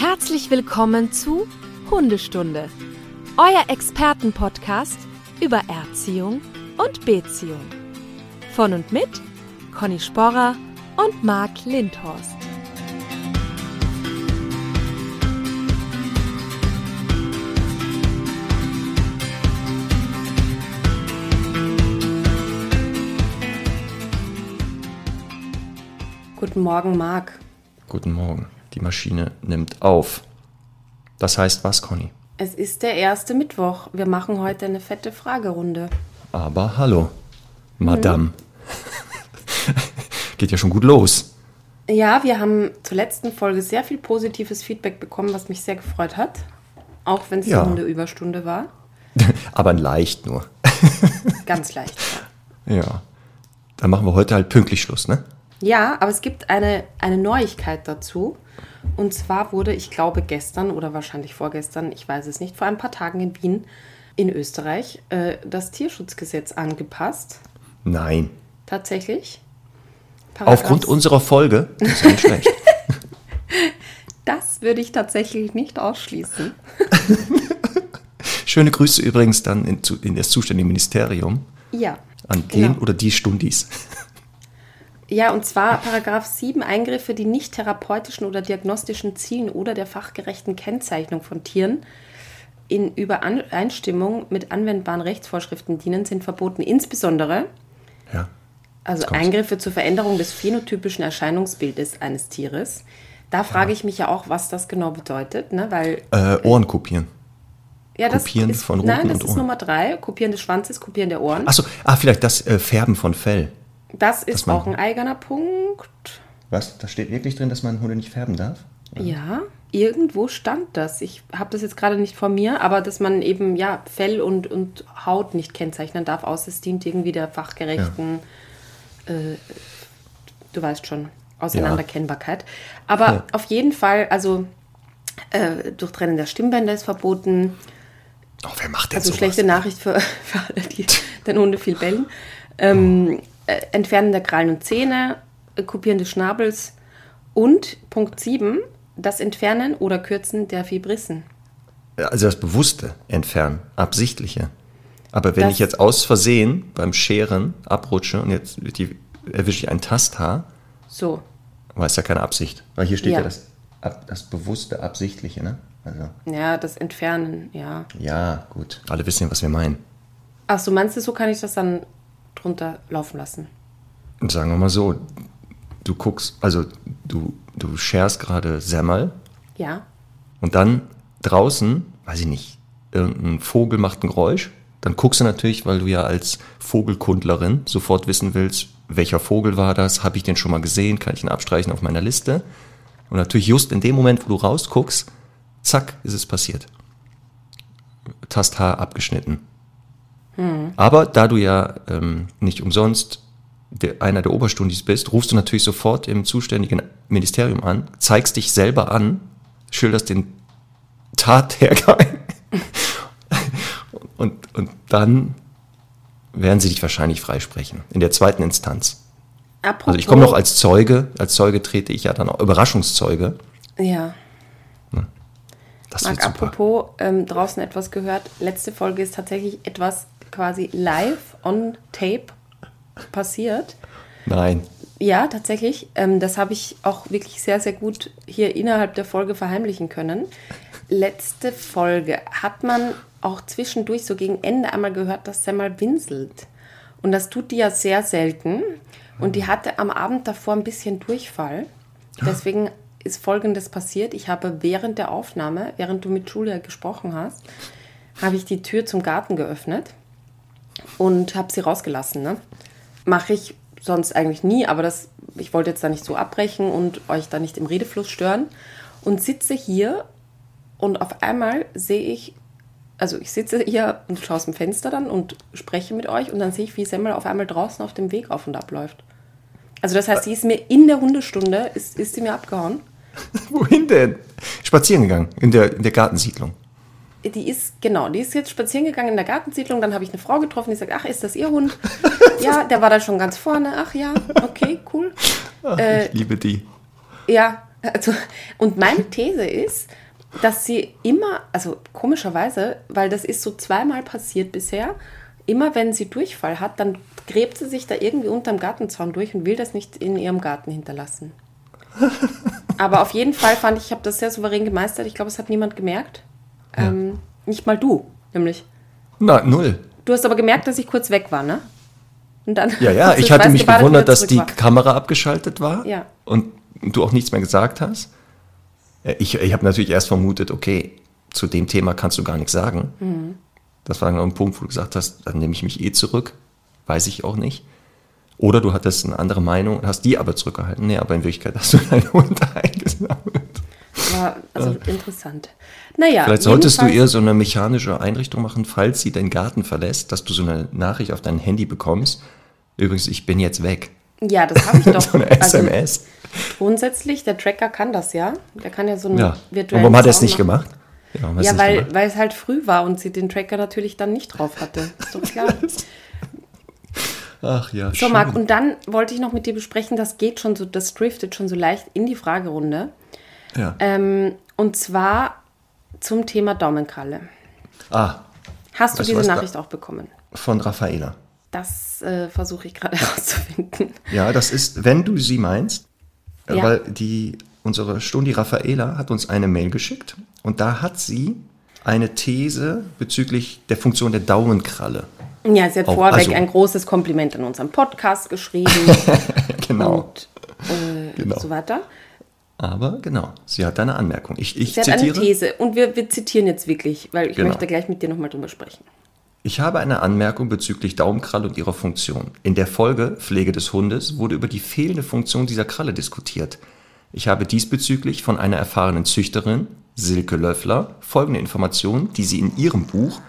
Herzlich willkommen zu Hundestunde, euer Expertenpodcast über Erziehung und Beziehung. Von und mit Conny Sporrer und Marc Lindhorst. Guten Morgen, Marc. Guten Morgen. Die Maschine nimmt auf. Das heißt was, Conny? Es ist der erste Mittwoch. Wir machen heute eine fette Fragerunde. Aber hallo, Madame. Geht ja schon gut los. Ja, wir haben zur letzten Folge sehr viel positives Feedback bekommen, was mich sehr gefreut hat. Auch wenn es Ja. eine Hundeüberstunde war. Aber leicht nur. Ganz leicht. Ja. Ja. Dann machen wir heute halt pünktlich Schluss, ne? Ja, aber es gibt eine, eine Neuigkeit dazu. Und zwar wurde, ich glaube gestern oder wahrscheinlich vorgestern, ich weiß es nicht, vor ein paar Tagen in Wien, in Österreich, äh, das Tierschutzgesetz angepasst. Nein. Tatsächlich. Aufgrund Paragraph- unserer Folge. Das ist nicht schlecht. Das würde ich tatsächlich nicht ausschließen. Schöne Grüße übrigens dann in, in das zuständige Ministerium Ja. an den Genau. oder die Stundis. Ja, und zwar Paragraph 7 Eingriffe, die nicht therapeutischen oder diagnostischen Zielen oder der fachgerechten Kennzeichnung von Tieren in Übereinstimmung mit anwendbaren Rechtsvorschriften dienen, sind verboten. Insbesondere Ja. also. Eingriffe zur Veränderung des phänotypischen Erscheinungsbildes eines Tieres. Da frage ich mich ja auch, was das genau bedeutet, ne? weil Äh, Ohren kopieren. ja, das Kopieren ist, von Nein, Ruten das und ist Ohren. Nummer drei, Kopieren des Schwanzes, Kopieren der Ohren. Achso, ah, vielleicht das äh, Färben von Fell. Das ist man- auch ein eigener Punkt. Was? Da steht wirklich drin, dass man Hunde nicht färben darf? Ja, irgendwo stand das. Ich habe das jetzt gerade nicht vor mir, aber dass man eben ja Fell und, und Haut nicht kennzeichnen darf, außer es dient irgendwie der fachgerechten, äh, du weißt schon, Auseinanderkennbarkeit. Aber Ja. auf jeden Fall, also äh, Durchtrennen der Stimmbänder ist verboten. Oh, wer macht denn Also sowas? schlechte Nachricht für, für alle, die den Hunde viel bellen. Ähm, äh, Entfernen der Krallen und Zähne, äh, Kopieren des Schnabels und Punkt 7, das Entfernen oder Kürzen der Vibrissen. Also das bewusste Entfernen, absichtliche. Aber wenn Das- ich jetzt aus Versehen beim Scheren abrutsche und jetzt erwische ich ein Tasthaar, So, war es ja keine Absicht. Weil hier steht ja, Ja. das, das bewusste, absichtliche, ne? Also, ja, das Entfernen, ja. ja, gut. Alle wissen ja, was wir meinen. Ach so, meinst du, so kann ich das dann drunter laufen lassen? Und sagen wir mal so, du guckst, also du, du scherst gerade Semmel Ja, und dann draußen, weiß ich nicht, irgendein Vogel macht ein Geräusch, dann guckst du natürlich, weil du ja als Vogelkundlerin sofort wissen willst, welcher Vogel war das, habe ich den schon mal gesehen, kann ich ihn abstreichen auf meiner Liste. Und natürlich just in dem Moment, wo du rausguckst, zack, ist es passiert. Tasthaar abgeschnitten. Aber da du ja ähm, nicht umsonst der, einer der Oberstundis bist, rufst du natürlich sofort im zuständigen Ministerium an, zeigst dich selber an, schilderst den Tathergang und, und dann werden sie dich wahrscheinlich freisprechen. In der zweiten Instanz. apropos. Also ich komme noch als Zeuge, als Zeuge trete ich ja dann auch, Überraschungszeuge. Ja, Das Marc, apropos ähm, draußen etwas gehört. Letzte Folge ist tatsächlich etwas quasi live on tape passiert. Nein. Ja, tatsächlich. Ähm, das habe ich auch wirklich sehr, sehr gut hier innerhalb der Folge verheimlichen können. Letzte Folge hat man auch zwischendurch so gegen Ende einmal gehört, dass Semmel winselt. Und das tut die ja sehr selten. Und die hatte am Abend davor ein bisschen Durchfall. Deswegen ist Folgendes passiert. Ich habe während der Aufnahme, während du mit Julia gesprochen hast, habe ich die Tür zum Garten geöffnet und habe sie rausgelassen. Ne? Mache ich sonst eigentlich nie, aber das, ich wollte jetzt da nicht so abbrechen und euch da nicht im Redefluss stören. Und sitze hier und auf einmal sehe ich, also ich sitze hier und schaue aus dem Fenster dann und spreche mit euch und dann sehe ich, wie Semmel auf einmal draußen auf dem Weg auf und ab läuft. Also das heißt, sie ist mir in der Hundestunde, ist, ist sie mir abgehauen. Wohin denn? Spazieren gegangen, in der, in der Gartensiedlung. Die ist, genau, die ist jetzt spazieren gegangen in der Gartensiedlung. Dann habe ich eine Frau getroffen, die sagt, ach, ist das ihr Hund? ja, der war da schon ganz vorne. Ach ja, okay, cool. Ach, Äh, ich liebe die. Ja, Also, und meine These ist, dass sie immer, also komischerweise, weil das ist so zweimal passiert bisher, immer wenn sie Durchfall hat, dann gräbt sie sich da irgendwie unterm Gartenzaun durch und will das nicht in ihrem Garten hinterlassen. Aber auf jeden Fall fand ich, ich habe das sehr souverän gemeistert. Ich glaube, es hat niemand gemerkt. Ähm, nicht mal du, nämlich. Na, null. Du hast aber gemerkt, dass ich kurz weg war, ne? Ja, ja, ich hatte mich gewundert, dass die war. Kamera abgeschaltet war Ja. und du auch nichts mehr gesagt hast. Äh, Ich, ich habe natürlich erst vermutet, okay, zu dem Thema kannst du gar nichts sagen. Mhm. Das war dann ein Punkt, wo du gesagt hast, dann nehme ich mich eh zurück. Weiß ich auch nicht. Oder du hattest eine andere Meinung und hast die aber zurückgehalten. Nee, aber in Wirklichkeit hast du deinen Hund eingesammelt. War also interessant. Naja, Vielleicht solltest du ihr so eine mechanische Einrichtung machen, falls sie deinen Garten verlässt, dass du so eine Nachricht auf dein Handy bekommst. Übrigens, ich bin jetzt weg. Ja, das habe ich doch. so eine Also, SMS. grundsätzlich, der Tracker kann das ja. Der kann ja so einen Ja. Und virtuellen warum hat er es nicht machen. gemacht? Ja, Ja, nicht weil, gemacht? weil es halt früh war und sie den Tracker natürlich dann nicht drauf hatte. Ist doch klar. Ach ja, So. Marc, und dann wollte ich noch mit dir besprechen, das geht schon so, das driftet schon so leicht in die Fragerunde. Ja. Ähm, und zwar zum Thema Daumenkralle. ah, Hast du diese Nachricht auch bekommen? von Raffaela. Das äh, versuche ich gerade herauszufinden. Ja, das ist, wenn du sie meinst, äh, Ja. weil die, unsere Stundi Raffaela hat uns eine Mail geschickt und da hat sie eine These bezüglich der Funktion der Daumenkralle. Ja, sie hat Auch, vorweg also- ein großes Kompliment an unseren Podcast geschrieben Genau. und äh, Genau. so weiter. Aber genau, sie hat eine Anmerkung. Ich, ich Sie hat eine zitiere. These und wir, wir zitieren jetzt wirklich, weil ich Genau. möchte gleich mit dir nochmal drüber sprechen. Ich habe eine Anmerkung bezüglich Daumenkralle und ihrer Funktion. In der Folge Pflege des Hundes wurde über die fehlende Funktion dieser Kralle diskutiert. Ich habe diesbezüglich von einer erfahrenen Züchterin, Silke Löffler, folgende Informationen, die sie in ihrem Buch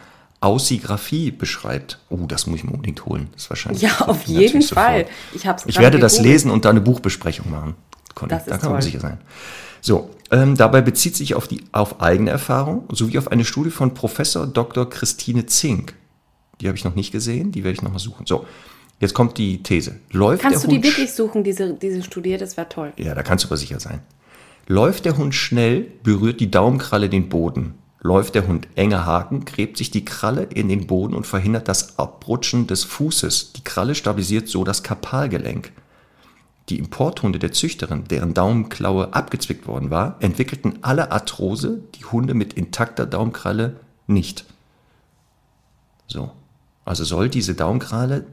Aussigraphie beschreibt. Oh, das muss ich mir unbedingt holen. Das ist wahrscheinlich Ja, auf jeden sofort. Fall. Ich, hab's Ich gerade werde das lesen und da eine Buchbesprechung machen. Conny. Das da kann man toll. sicher sein. So, ähm, dabei bezieht sich auf die auf eigene Erfahrung sowie auf eine Studie von Professor Dr. Christine Zink. Die habe ich noch nicht gesehen, die werde ich nochmal suchen. So, jetzt kommt die These. Läuft Kannst du der die Hund wirklich suchen, diese, diese Studie? Das wäre toll. ja, da kannst du aber sicher sein. Läuft der Hund schnell, berührt die Daumenkralle den Boden. Läuft der Hund enge Haken, gräbt sich die Kralle in den Boden und verhindert das Abrutschen des Fußes. Die Kralle stabilisiert so das Karpalgelenk. Die Importhunde der Züchterin, deren Daumenklaue abgezwickt worden war, entwickelten alle Arthrose, die Hunde mit intakter Daumenkralle nicht. So. Also soll diese Daumenkralle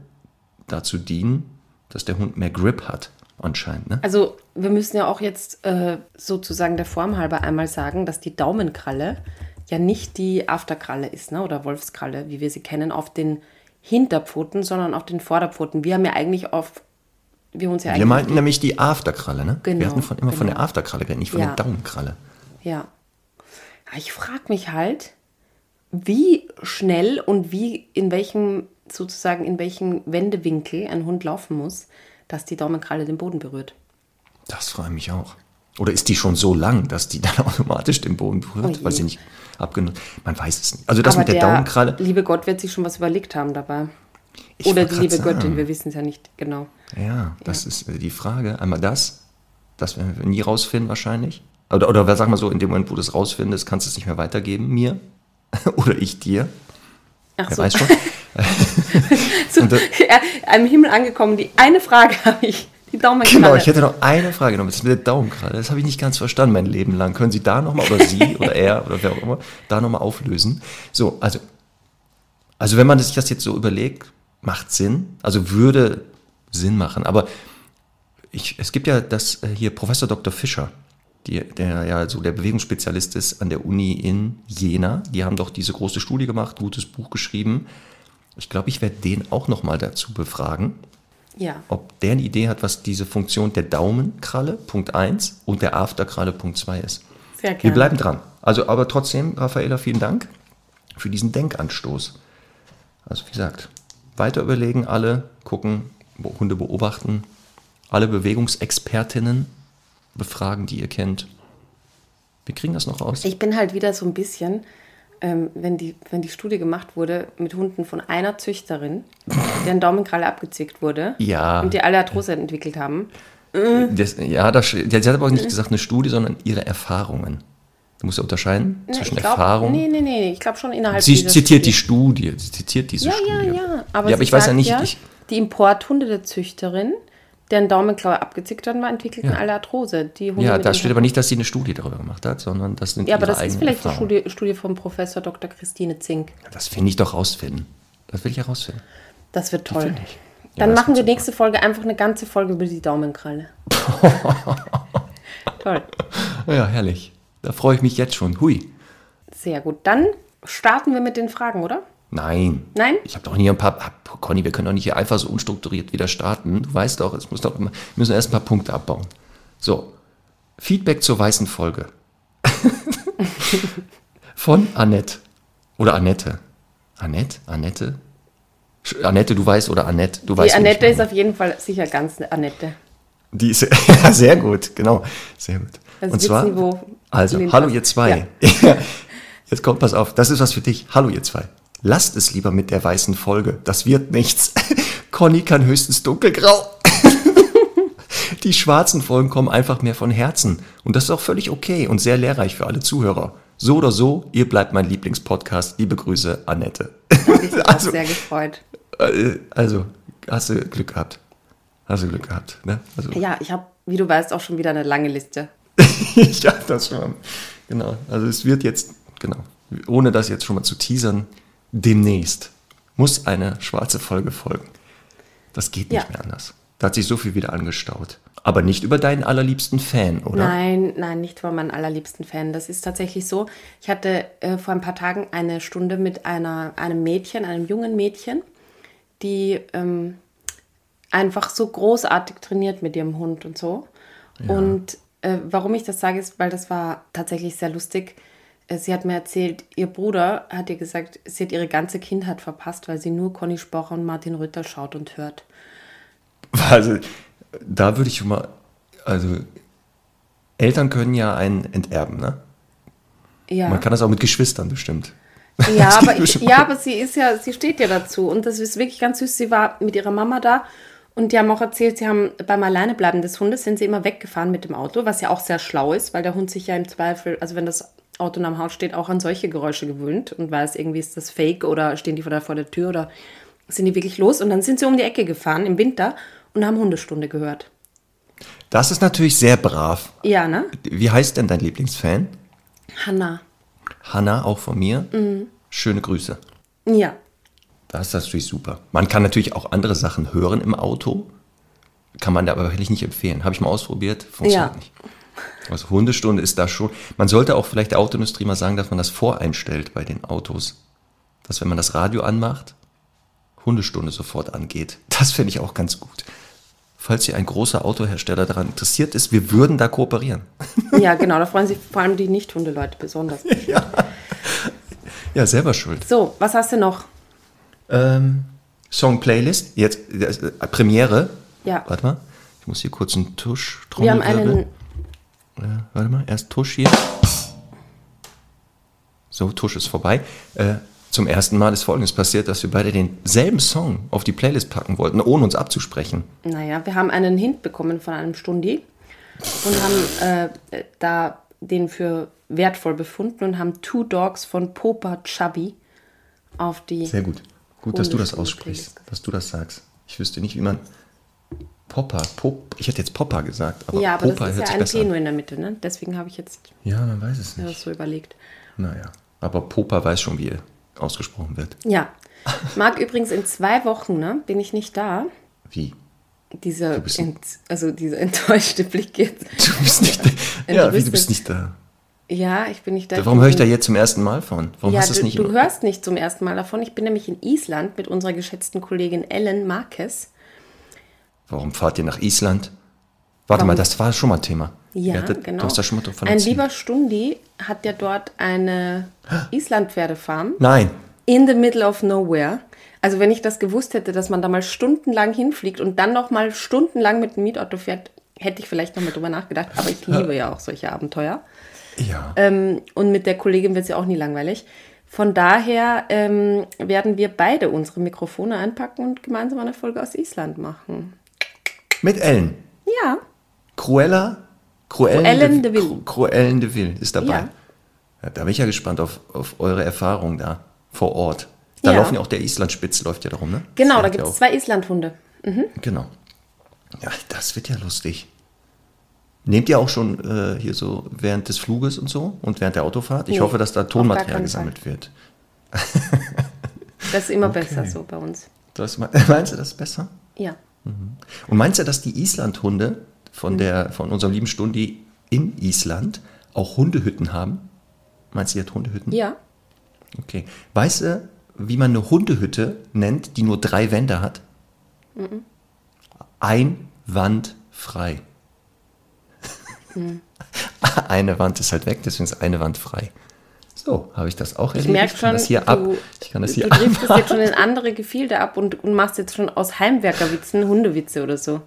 dazu dienen, dass der Hund mehr Grip hat, anscheinend. Ne? Also wir müssen ja auch jetzt äh, sozusagen der Form halber einmal sagen, dass die Daumenkralle ja nicht die Afterkralle ist, ne? oder Wolfskralle, wie wir sie kennen, auf den Hinterpfoten, sondern auf den Vorderpfoten. Wir haben ja eigentlich auf, wir uns ja eigentlich Wir meinten nämlich die Afterkralle, ne? Genau, Wir hatten von, immer von genau. der Afterkralle geredet, nicht von Ja. der Daumenkralle. Ja. Ich frage mich halt, wie schnell und wie in welchem sozusagen in welchem Wendewinkel ein Hund laufen muss, dass die Daumenkralle den Boden berührt. Das frage ich mich auch. Oder ist die schon so lang, dass die dann automatisch den Boden berührt, Oh weil sie nicht abgenutzt Also weiß es nicht. Also das Aber mit der, Daumenkralle. liebe Gott wird sich schon was überlegt haben dabei. Ich Oder die liebe sagen. Göttin, wir wissen es ja nicht genau. Ja, das ist äh, die Frage. Einmal das, das werden wir nie rausfinden wahrscheinlich. Oder, oder sag mal so, in dem Moment, wo du es rausfindest, kannst du es nicht mehr weitergeben, mir. oder ich dir. Ach Wer so, weiß schon. so äh, ja, am Himmel angekommen. Die eine Frage habe ich. Die Daumenkralle. Genau, ich hätte noch eine Frage noch. Das mit der Daumenkralle. Das habe ich nicht ganz verstanden mein Leben lang. Können Sie da nochmal, oder Sie oder er oder wer auch immer, da nochmal auflösen? So, also, also wenn man sich das jetzt so überlegt, macht Sinn. Also würde Sinn machen. Aber ich, es gibt ja das äh, hier Professor Dr. Fischer, die, der ja so der Bewegungsspezialist ist an der Uni in Jena. Die haben doch diese große Studie gemacht, gutes Buch geschrieben. Ich glaube, ich werde den auch nochmal dazu befragen ja. ob der eine Idee hat, was diese Funktion der Daumenkralle, Punkt 1, und der Afterkralle, Punkt 2 ist. Sehr Wir gerne. bleiben dran. Also, aber trotzdem, Raffaela, vielen Dank für diesen Denkanstoß. Also, wie gesagt, weiter überlegen, alle gucken, Hunde beobachten, alle Bewegungsexpertinnen befragen, die ihr kennt. Wir kriegen das noch raus. Ich bin halt wieder so ein bisschen, ähm, wenn, die, wenn die Studie gemacht wurde mit Hunden von einer Züchterin, deren Daumenkralle abgezwickt wurde Ja. und die alle Arthrose entwickelt haben. Das, ja, das, sie hat aber auch nicht gesagt eine Studie, sondern ihre Erfahrungen. Du musst ja unterscheiden Ne, zwischen glaub, Erfahrung. Nee, nee, nee, ich glaube schon innerhalb sie zitiert die Studie. Studie. Sie zitiert diese Ja, Studie. ja, ja. Aber, ja, aber ich weiß ja nicht. Ich, die Importhunde der Züchterin, deren Daumenklaue abgezickt worden war, entwickelten Ja. alle Arthrose. Die Hunde ja, da steht aber nicht, dass sie eine Studie darüber gemacht hat, sondern das sind Ja, aber das ist vielleicht die Erfahrungen. Studie, Studie von Professor Dr. Christine Zink. Das finde ich doch rausfinden. Das will ich herausfinden. Das wird toll. Ja, Dann das machen wir wird super. nächste Folge einfach eine ganze Folge über die Daumenkralle. toll. Ja, herrlich. Da freue ich mich jetzt schon. Hui. Sehr gut. Dann starten wir mit den Fragen, oder? Nein. Nein? Ich habe doch nie ein paar. Ah, Conny, wir können doch nicht hier einfach so unstrukturiert wieder starten. Du weißt doch, es muss doch immer, wir müssen erst ein paar Punkte abbauen. So. Feedback zur weißen Folge. Von Annette. Oder Annette. Annette? Annette? Annette, du weißt, oder Annette, du Die weißt. Annette ist auf jeden Fall sicher ganz eine Annette. Die ist, ja, sehr gut, genau. Sehr gut. Das Und zwar, Witzenniveau also, hallo ihr zwei. Jetzt kommt, pass auf, das ist was für dich. Hallo ihr zwei. Lasst es lieber mit der weißen Folge. Das wird nichts. Conny kann höchstens dunkelgrau. Die schwarzen Folgen kommen einfach mehr von Herzen. Und das ist auch völlig okay und sehr lehrreich für alle Zuhörer. So oder so, ihr bleibt mein Lieblingspodcast. Liebe Grüße, Annette. Habe ich mich Also- sehr gefreut. Äh, Also, hast du Glück gehabt. Hast du Glück gehabt. Ne? Also, Ja, ich habe, wie du weißt, auch schon wieder eine lange Liste. ja, das schon. Genau. Also es wird jetzt, genau, ohne das jetzt schon mal zu teasern, demnächst muss eine schwarze Folge folgen. Das geht nicht Ja. mehr anders. Da hat sich so viel wieder angestaut. Aber nicht über deinen allerliebsten Fan, oder? Nein, nein, nicht von meinem allerliebsten Fan. Das ist tatsächlich so. Ich hatte äh, vor ein paar Tagen eine Stunde mit einer, einem Mädchen, einem jungen Mädchen, die ähm, einfach so großartig trainiert mit ihrem Hund und so. Und äh, warum ich das sage, ist, weil das war tatsächlich sehr lustig. Äh, Sie hat mir erzählt, ihr Bruder hat ihr gesagt, sie hat ihre ganze Kindheit verpasst, weil sie nur Conny Spocher und Martin Rütter schaut und hört. Also, da würde ich mal, also, Eltern können ja einen enterben, ne? Ja. Man kann das auch mit Geschwistern bestimmt. Ja, aber, ja, aber sie ist ja, sie steht ja dazu. Und das ist wirklich ganz süß. Sie war mit ihrer Mama da und die haben auch erzählt, sie haben beim Alleinebleiben des Hundes sind sie immer weggefahren mit dem Auto, was ja auch sehr schlau ist, weil der Hund sich ja im Zweifel, also wenn das Auto am Haus steht, auch an solche Geräusche gewöhnt und weiß, irgendwie ist das fake oder stehen die vor der, vor der Tür oder sind die wirklich los. Und dann sind sie um die Ecke gefahren im Winter und haben Hundestunde gehört. Das ist natürlich sehr brav. Ja, ne? Wie heißt denn dein Lieblingsfan? Hanna. Hanna, auch von mir. Mhm. Schöne Grüße. Ja. Das ist natürlich super. Man kann natürlich auch andere Sachen hören im Auto. Kann man da aber wirklich nicht empfehlen. Habe ich mal ausprobiert, funktioniert Ja. nicht. Also Hundestunde ist da schon. Man sollte auch vielleicht der Autoindustrie mal sagen, dass man das voreinstellt bei den Autos. Dass wenn man das Radio anmacht, Hundestunde sofort angeht. Das finde ich auch ganz gut. Falls hier ein großer Autohersteller daran interessiert ist, wir würden da kooperieren. Ja, genau. Da freuen sich vor allem die Nicht-Hundeleute besonders. Ja, selber schuld. So, was hast du noch? Ähm, Song Playlist, jetzt äh, Premiere. Ja. Warte mal, ich muss hier kurz einen Tusch Wir haben einen. Äh, warte mal, erst Tusch hier. So, Tusch ist vorbei. Äh, zum ersten Mal ist Folgendes passiert, dass wir beide denselben Song auf die Playlist packen wollten, ohne uns abzusprechen. Naja, wir haben einen Hint bekommen von einem Stundi und haben äh, da den für wertvoll befunden und haben Two Dogs von Popa Chubby auf die. Sehr gut. Gut, dass du das aussprichst, dass du das sagst. Ich wüsste nicht, wie man Popper, Pop, ich hätte jetzt Popper gesagt, aber ja, aber Popper das ist ja ein T nur in der Mitte, ne? Deswegen habe ich jetzt Ja, man weiß es nicht. das so überlegt. Naja, aber Popper weiß schon, wie er ausgesprochen wird. Ja. Marc, übrigens in zwei Wochen, ne, bin ich nicht da. Wie? Dieser, bist- ent, also dieser enttäuschte Blick jetzt. Du bist nicht da. Ja, wie, du bist nicht da. Ja, ich bin nicht da. Warum höre ich da jetzt zum ersten Mal von? Warum Ja, hast du es nicht du hörst nicht zum ersten Mal davon. Ich bin nämlich in Island mit unserer geschätzten Kollegin Ellen Marquez. Warum fahrt ihr nach Island? Warte Warum? mal, das war schon mal Thema. Ja, Ihr hattet- genau. Du hast da schon mal davon Ein erzählt. lieber Stundi hat ja dort eine Islandpferdefarm Nein. in the middle of nowhere. Also wenn ich das gewusst hätte, dass man da mal stundenlang hinfliegt und dann noch mal stundenlang mit dem Mietauto fährt, hätte ich vielleicht noch mal drüber nachgedacht. Aber ich liebe ja auch solche Abenteuer. Ja. Ähm, und mit der Kollegin wird es ja auch nie langweilig. Von daher ähm, werden wir beide unsere Mikrofone einpacken und gemeinsam eine Folge aus Island machen. Mit Ellen. Ja, Cruella, Cruellen, Cruellen de, de Vil. Cruellen de Vil ist dabei. Ja. Ja, da bin ich ja gespannt auf, auf eure Erfahrung da vor Ort. Da Ja. laufen ja auch der Islandspitz läuft ja darum, ne? Genau, da gibt es zwei Islandhunde. auch. Genau. Ja, das wird ja lustig. Nehmt ihr auch schon äh, hier so während des Fluges und so und während der Autofahrt? Ich Nee, hoffe, dass da Tonmaterial gesammelt wird. Das ist immer besser so bei uns. Das, meinst du das ist besser? Ja. Und meinst du, dass die Islandhunde von, der, von unserem lieben Stundi in Island auch Hundehütten haben? Meinst du, die hat Hundehütten? Ja. Okay. Weißt du, wie man eine Hundehütte nennt, die nur drei Wände hat? Einwandfrei. Eine Wand ist halt weg, deswegen ist eine Wand frei. So, habe ich das auch Ich erledigt? merke kann schon, das hier du, ab. Ich kann das hier du driftest ab. jetzt schon in andere Gefilde ab und, und machst jetzt schon aus Heimwerkerwitzen Hundewitze oder so.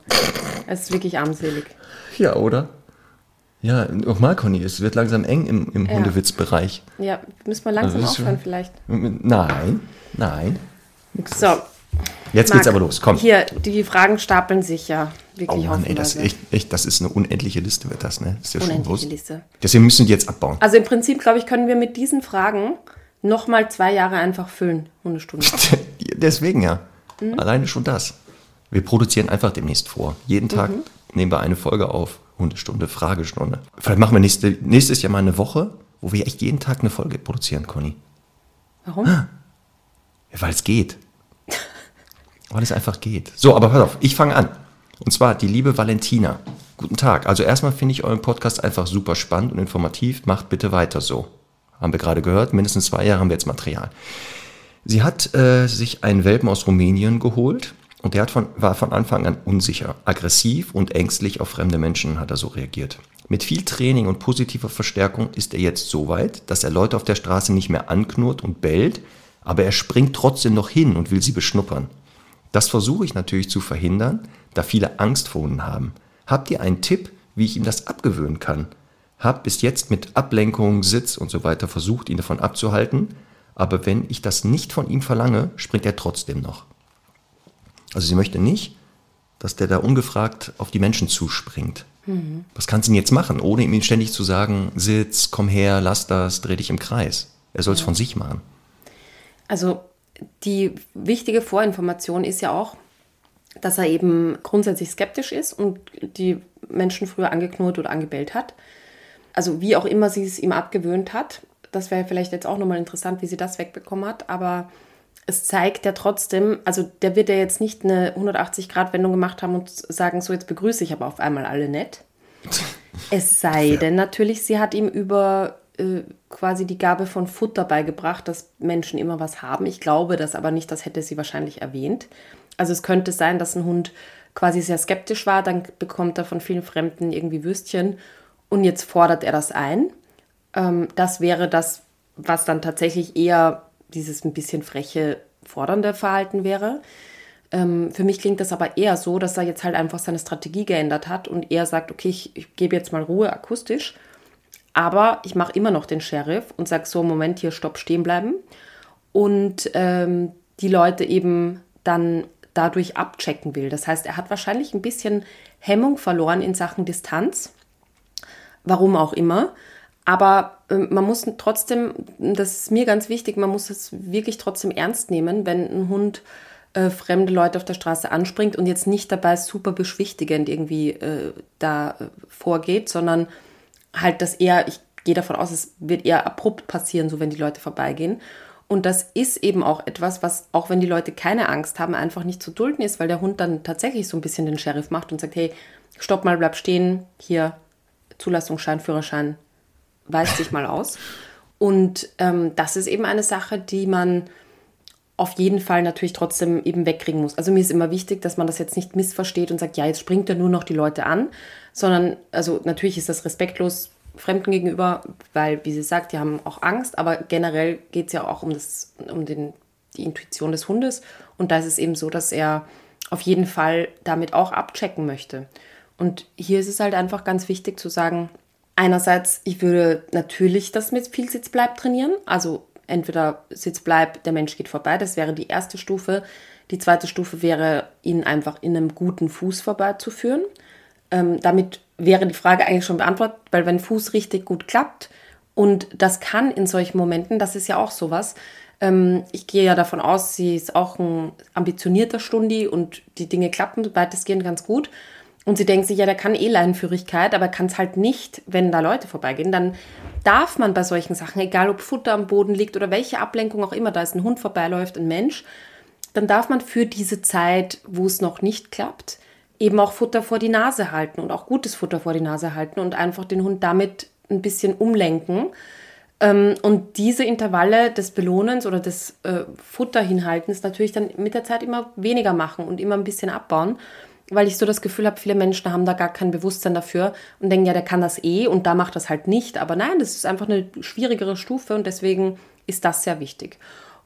Das ist wirklich armselig. Ja, oder? Ja, nochmal, Conny, es wird langsam eng im, im Ja. Hundewitzbereich. Ja, müssen wir langsam Also aufhören vielleicht. Nein, nein. So, Jetzt Marc, geht's aber los, komm. Hier, die Fragen stapeln sich ja Oh wirklich Mann, ey, das, echt, echt, das ist eine unendliche Liste, wird das, ne? Ist ja schon Unendliche bewusst. Liste. Deswegen müssen die jetzt abbauen. Also im Prinzip, glaube ich, können wir mit diesen Fragen nochmal zwei Jahre einfach füllen. Hundestunde. Deswegen ja. Mhm. Alleine schon das. Wir produzieren einfach demnächst vor. Jeden Tag Mhm. nehmen wir eine Folge auf. Hundestunde, Fragestunde. Vielleicht machen wir nächste, nächstes Jahr mal eine Woche, wo wir echt jeden Tag eine Folge produzieren, Conny. Warum? Ja, weil es geht. Weil es einfach geht. So, aber pass auf, ich fange an. Und zwar die liebe Valentina. Guten Tag. Also erstmal finde ich euren Podcast einfach super spannend und informativ. Macht bitte weiter so. Haben wir gerade gehört. Mindestens zwei Jahre haben wir jetzt Material. Sie hat äh, sich einen Welpen aus Rumänien geholt und der hat von, war von Anfang an unsicher, aggressiv und ängstlich auf fremde Menschen hat er so reagiert. Mit viel Training und positiver Verstärkung ist er jetzt so weit, dass er Leute auf der Straße nicht mehr anknurrt und bellt, aber er springt trotzdem noch hin und will sie beschnuppern. Das versuche ich natürlich zu verhindern, da viele Angst vor Hunden haben. Habt ihr einen Tipp, wie ich ihm das abgewöhnen kann? Hab bis jetzt mit Ablenkung, Sitz und so weiter versucht, ihn davon abzuhalten, aber wenn ich das nicht von ihm verlange, springt er trotzdem noch. Also sie möchte nicht, dass der da ungefragt auf die Menschen zuspringt. Was kannst du denn jetzt machen, ohne ihm ständig zu sagen, Sitz, komm her, lass das, dreh dich im Kreis? Er soll es von sich machen. Also die wichtige Vorinformation ist ja auch, dass er eben grundsätzlich skeptisch ist und die Menschen früher angeknurrt oder angebellt hat. Also wie auch immer sie es ihm abgewöhnt hat. Das wäre vielleicht jetzt auch nochmal interessant, wie sie das wegbekommen hat. Aber es zeigt ja trotzdem, also der wird ja jetzt nicht eine 180-Grad-Wendung gemacht haben und sagen, so jetzt begrüße ich aber auf einmal alle nett. Es sei denn natürlich, sie hat ihm über äh, quasi die Gabe von Futter beigebracht, dass Menschen immer was haben. Ich glaube das aber nicht, das hätte sie wahrscheinlich erwähnt. Also es könnte sein, dass ein Hund quasi sehr skeptisch war, dann bekommt er von vielen Fremden irgendwie Würstchen und jetzt fordert er das ein. Ähm, das wäre das, was dann tatsächlich eher dieses ein bisschen freche, fordernde Verhalten wäre. Ähm, für mich klingt das aber eher so, dass er jetzt halt einfach seine Strategie geändert hat und er sagt, okay, ich, ich gebe jetzt mal Ruhe akustisch, aber ich mache immer noch den Sheriff und sage so, Moment, hier, stopp, stehen bleiben. Und ähm, die Leute eben dann dadurch abchecken will. Das heißt, er hat wahrscheinlich ein bisschen Hemmung verloren in Sachen Distanz, warum auch immer. Aber äh, man muss trotzdem, das ist mir ganz wichtig, man muss es wirklich trotzdem ernst nehmen, wenn ein Hund äh, fremde Leute auf der Straße anspringt und jetzt nicht dabei super beschwichtigend irgendwie äh, da äh, vorgeht, sondern halt, dass eher, ich gehe davon aus, es wird eher abrupt passieren, so wenn die Leute vorbeigehen. Und das ist eben auch etwas, was, auch wenn die Leute keine Angst haben, einfach nicht zu dulden ist, weil der Hund dann tatsächlich so ein bisschen den Sheriff macht und sagt, hey, stopp mal, bleib stehen, hier, Zulassungsschein, Führerschein, weist sich mal aus. Und ähm, das ist eben eine Sache, die man auf jeden Fall natürlich trotzdem eben wegkriegen muss. Also mir ist immer wichtig, dass man das jetzt nicht missversteht und sagt, ja, jetzt springt er nur noch die Leute an, sondern, also natürlich ist das respektlos Fremden gegenüber, weil, wie sie sagt, die haben auch Angst, aber generell geht es ja auch um, das, um den, die Intuition des Hundes und da ist es eben so, dass er auf jeden Fall damit auch abchecken möchte. Und hier ist es halt einfach ganz wichtig zu sagen, einerseits, ich würde natürlich das mit viel Sitzbleib trainieren, also entweder Sitzbleib, der Mensch geht vorbei, das wäre die erste Stufe. Die zweite Stufe wäre, ihn einfach in einem guten Fuß vorbeizuführen. Ähm, damit wäre die Frage eigentlich schon beantwortet, weil wenn Fuß richtig gut klappt und das kann in solchen Momenten, das ist ja auch sowas. Ähm, ich gehe ja davon aus, sie ist auch ein ambitionierter Stundi und die Dinge klappen weitestgehend ganz gut. Und sie denkt sich, ja, der kann eh Leinenführigkeit, aber kann es halt nicht, wenn da Leute vorbeigehen. Dann darf man bei solchen Sachen, egal ob Futter am Boden liegt oder welche Ablenkung auch immer, da ist ein Hund vorbeiläuft, ein Mensch, dann darf man für diese Zeit, wo es noch nicht klappt, eben auch Futter vor die Nase halten und auch gutes Futter vor die Nase halten und einfach den Hund damit ein bisschen umlenken. Ähm, und diese Intervalle des Belohnens oder des äh, Futterhinhaltens natürlich dann mit der Zeit immer weniger machen und immer ein bisschen abbauen, weil ich so das Gefühl habe, viele Menschen haben da gar kein Bewusstsein dafür und denken, ja, der kann das eh und da macht das halt nicht. Aber nein, das ist einfach eine schwierigere Stufe und deswegen ist das sehr wichtig.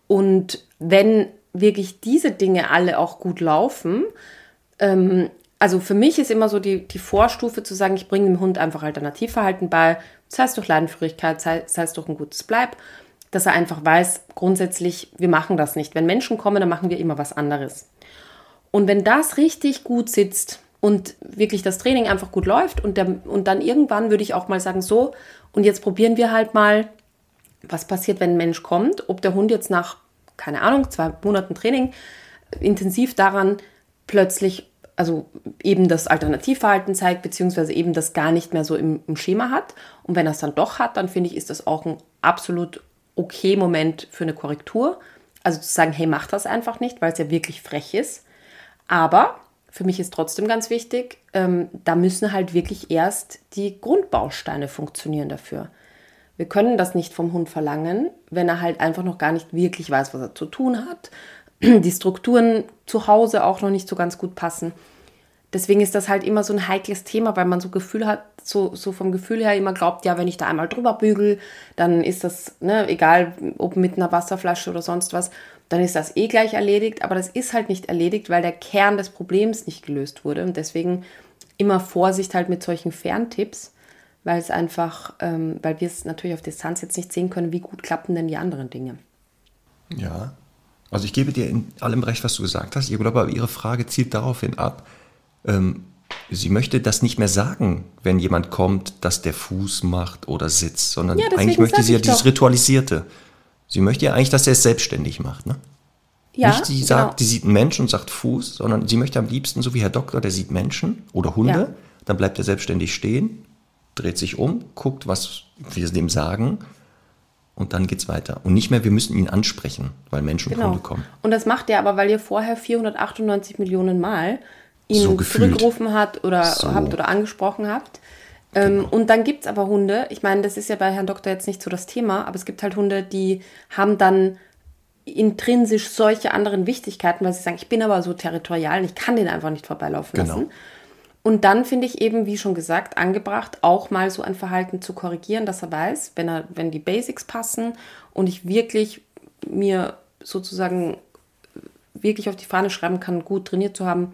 Und wenn wirklich diese Dinge alle auch gut laufen, ähm, also für mich ist immer so die, die Vorstufe zu sagen, ich bringe dem Hund einfach Alternativverhalten bei, sei es durch Leidenführigkeit, sei, sei es durch ein gutes Bleib, dass er einfach weiß, grundsätzlich, wir machen das nicht. Wenn Menschen kommen, dann machen wir immer was anderes. Und wenn das richtig gut sitzt und wirklich das Training einfach gut läuft und, der, und dann irgendwann würde ich auch mal sagen, so, und jetzt probieren wir halt mal, was passiert, wenn ein Mensch kommt, ob der Hund jetzt nach, keine Ahnung, zwei Monaten Training intensiv daran plötzlich also eben das Alternativverhalten zeigt, beziehungsweise eben das gar nicht mehr so im, im Schema hat. Und wenn er es dann doch hat, dann finde ich, ist das auch ein absolut okay Moment für eine Korrektur. Also zu sagen, hey, mach das einfach nicht, weil es ja wirklich frech ist. Aber für mich ist trotzdem ganz wichtig, ähm, da müssen halt wirklich erst die Grundbausteine funktionieren dafür. Wir können das nicht vom Hund verlangen, wenn er halt einfach noch gar nicht wirklich weiß, was er zu tun hat, die Strukturen zu Hause auch noch nicht so ganz gut passen. Deswegen ist das halt immer so ein heikles Thema, weil man so Gefühl hat, so, so vom Gefühl her immer glaubt, ja, wenn ich da einmal drüber bügel, dann ist das, ne, egal ob mit einer Wasserflasche oder sonst was, dann ist das eh gleich erledigt. Aber das ist halt nicht erledigt, weil der Kern des Problems nicht gelöst wurde. Und deswegen immer Vorsicht halt mit solchen Ferntipps, weil es einfach, ähm, weil wir es natürlich auf Distanz jetzt nicht sehen können, wie gut klappen denn die anderen Dinge. Ja, also ich gebe dir in allem recht, was du gesagt hast. Ich glaube aber, Ihre Frage zielt daraufhin ab, ähm, sie möchte das nicht mehr sagen, wenn jemand kommt, dass der Fuß macht oder sitzt, sondern ja, eigentlich möchte sie ja dieses doch. Ritualisierte. Sie möchte ja eigentlich, dass er es selbstständig macht, ne? Ja, nicht sie sagt, genau. die sieht einen Menschen und sagt Fuß, sondern sie möchte am liebsten, so wie Herr Doktor, der sieht Menschen oder Hunde, ja. dann bleibt er selbstständig stehen, dreht sich um, guckt, was wir dem sagen und dann geht's weiter. Und nicht mehr, wir müssen ihn ansprechen, weil Menschen genau. und Hunde kommen. Und das macht er aber, weil ihr vorher 498 Millionen Mal ihn so zurückgerufen hat oder so. habt oder angesprochen habt. Ähm, genau. Und dann gibt es aber Hunde, ich meine, das ist ja bei Herrn Doktor jetzt nicht so das Thema, aber es gibt halt Hunde, die haben dann intrinsisch solche anderen Wichtigkeiten, weil sie sagen, ich bin aber so territorial und ich kann den einfach nicht vorbeilaufen genau. lassen. Und dann finde ich eben, wie schon gesagt, angebracht, auch mal so ein Verhalten zu korrigieren, dass er weiß, wenn, er, wenn die Basics passen und ich wirklich mir sozusagen wirklich auf die Fahne schreiben kann, gut trainiert zu haben,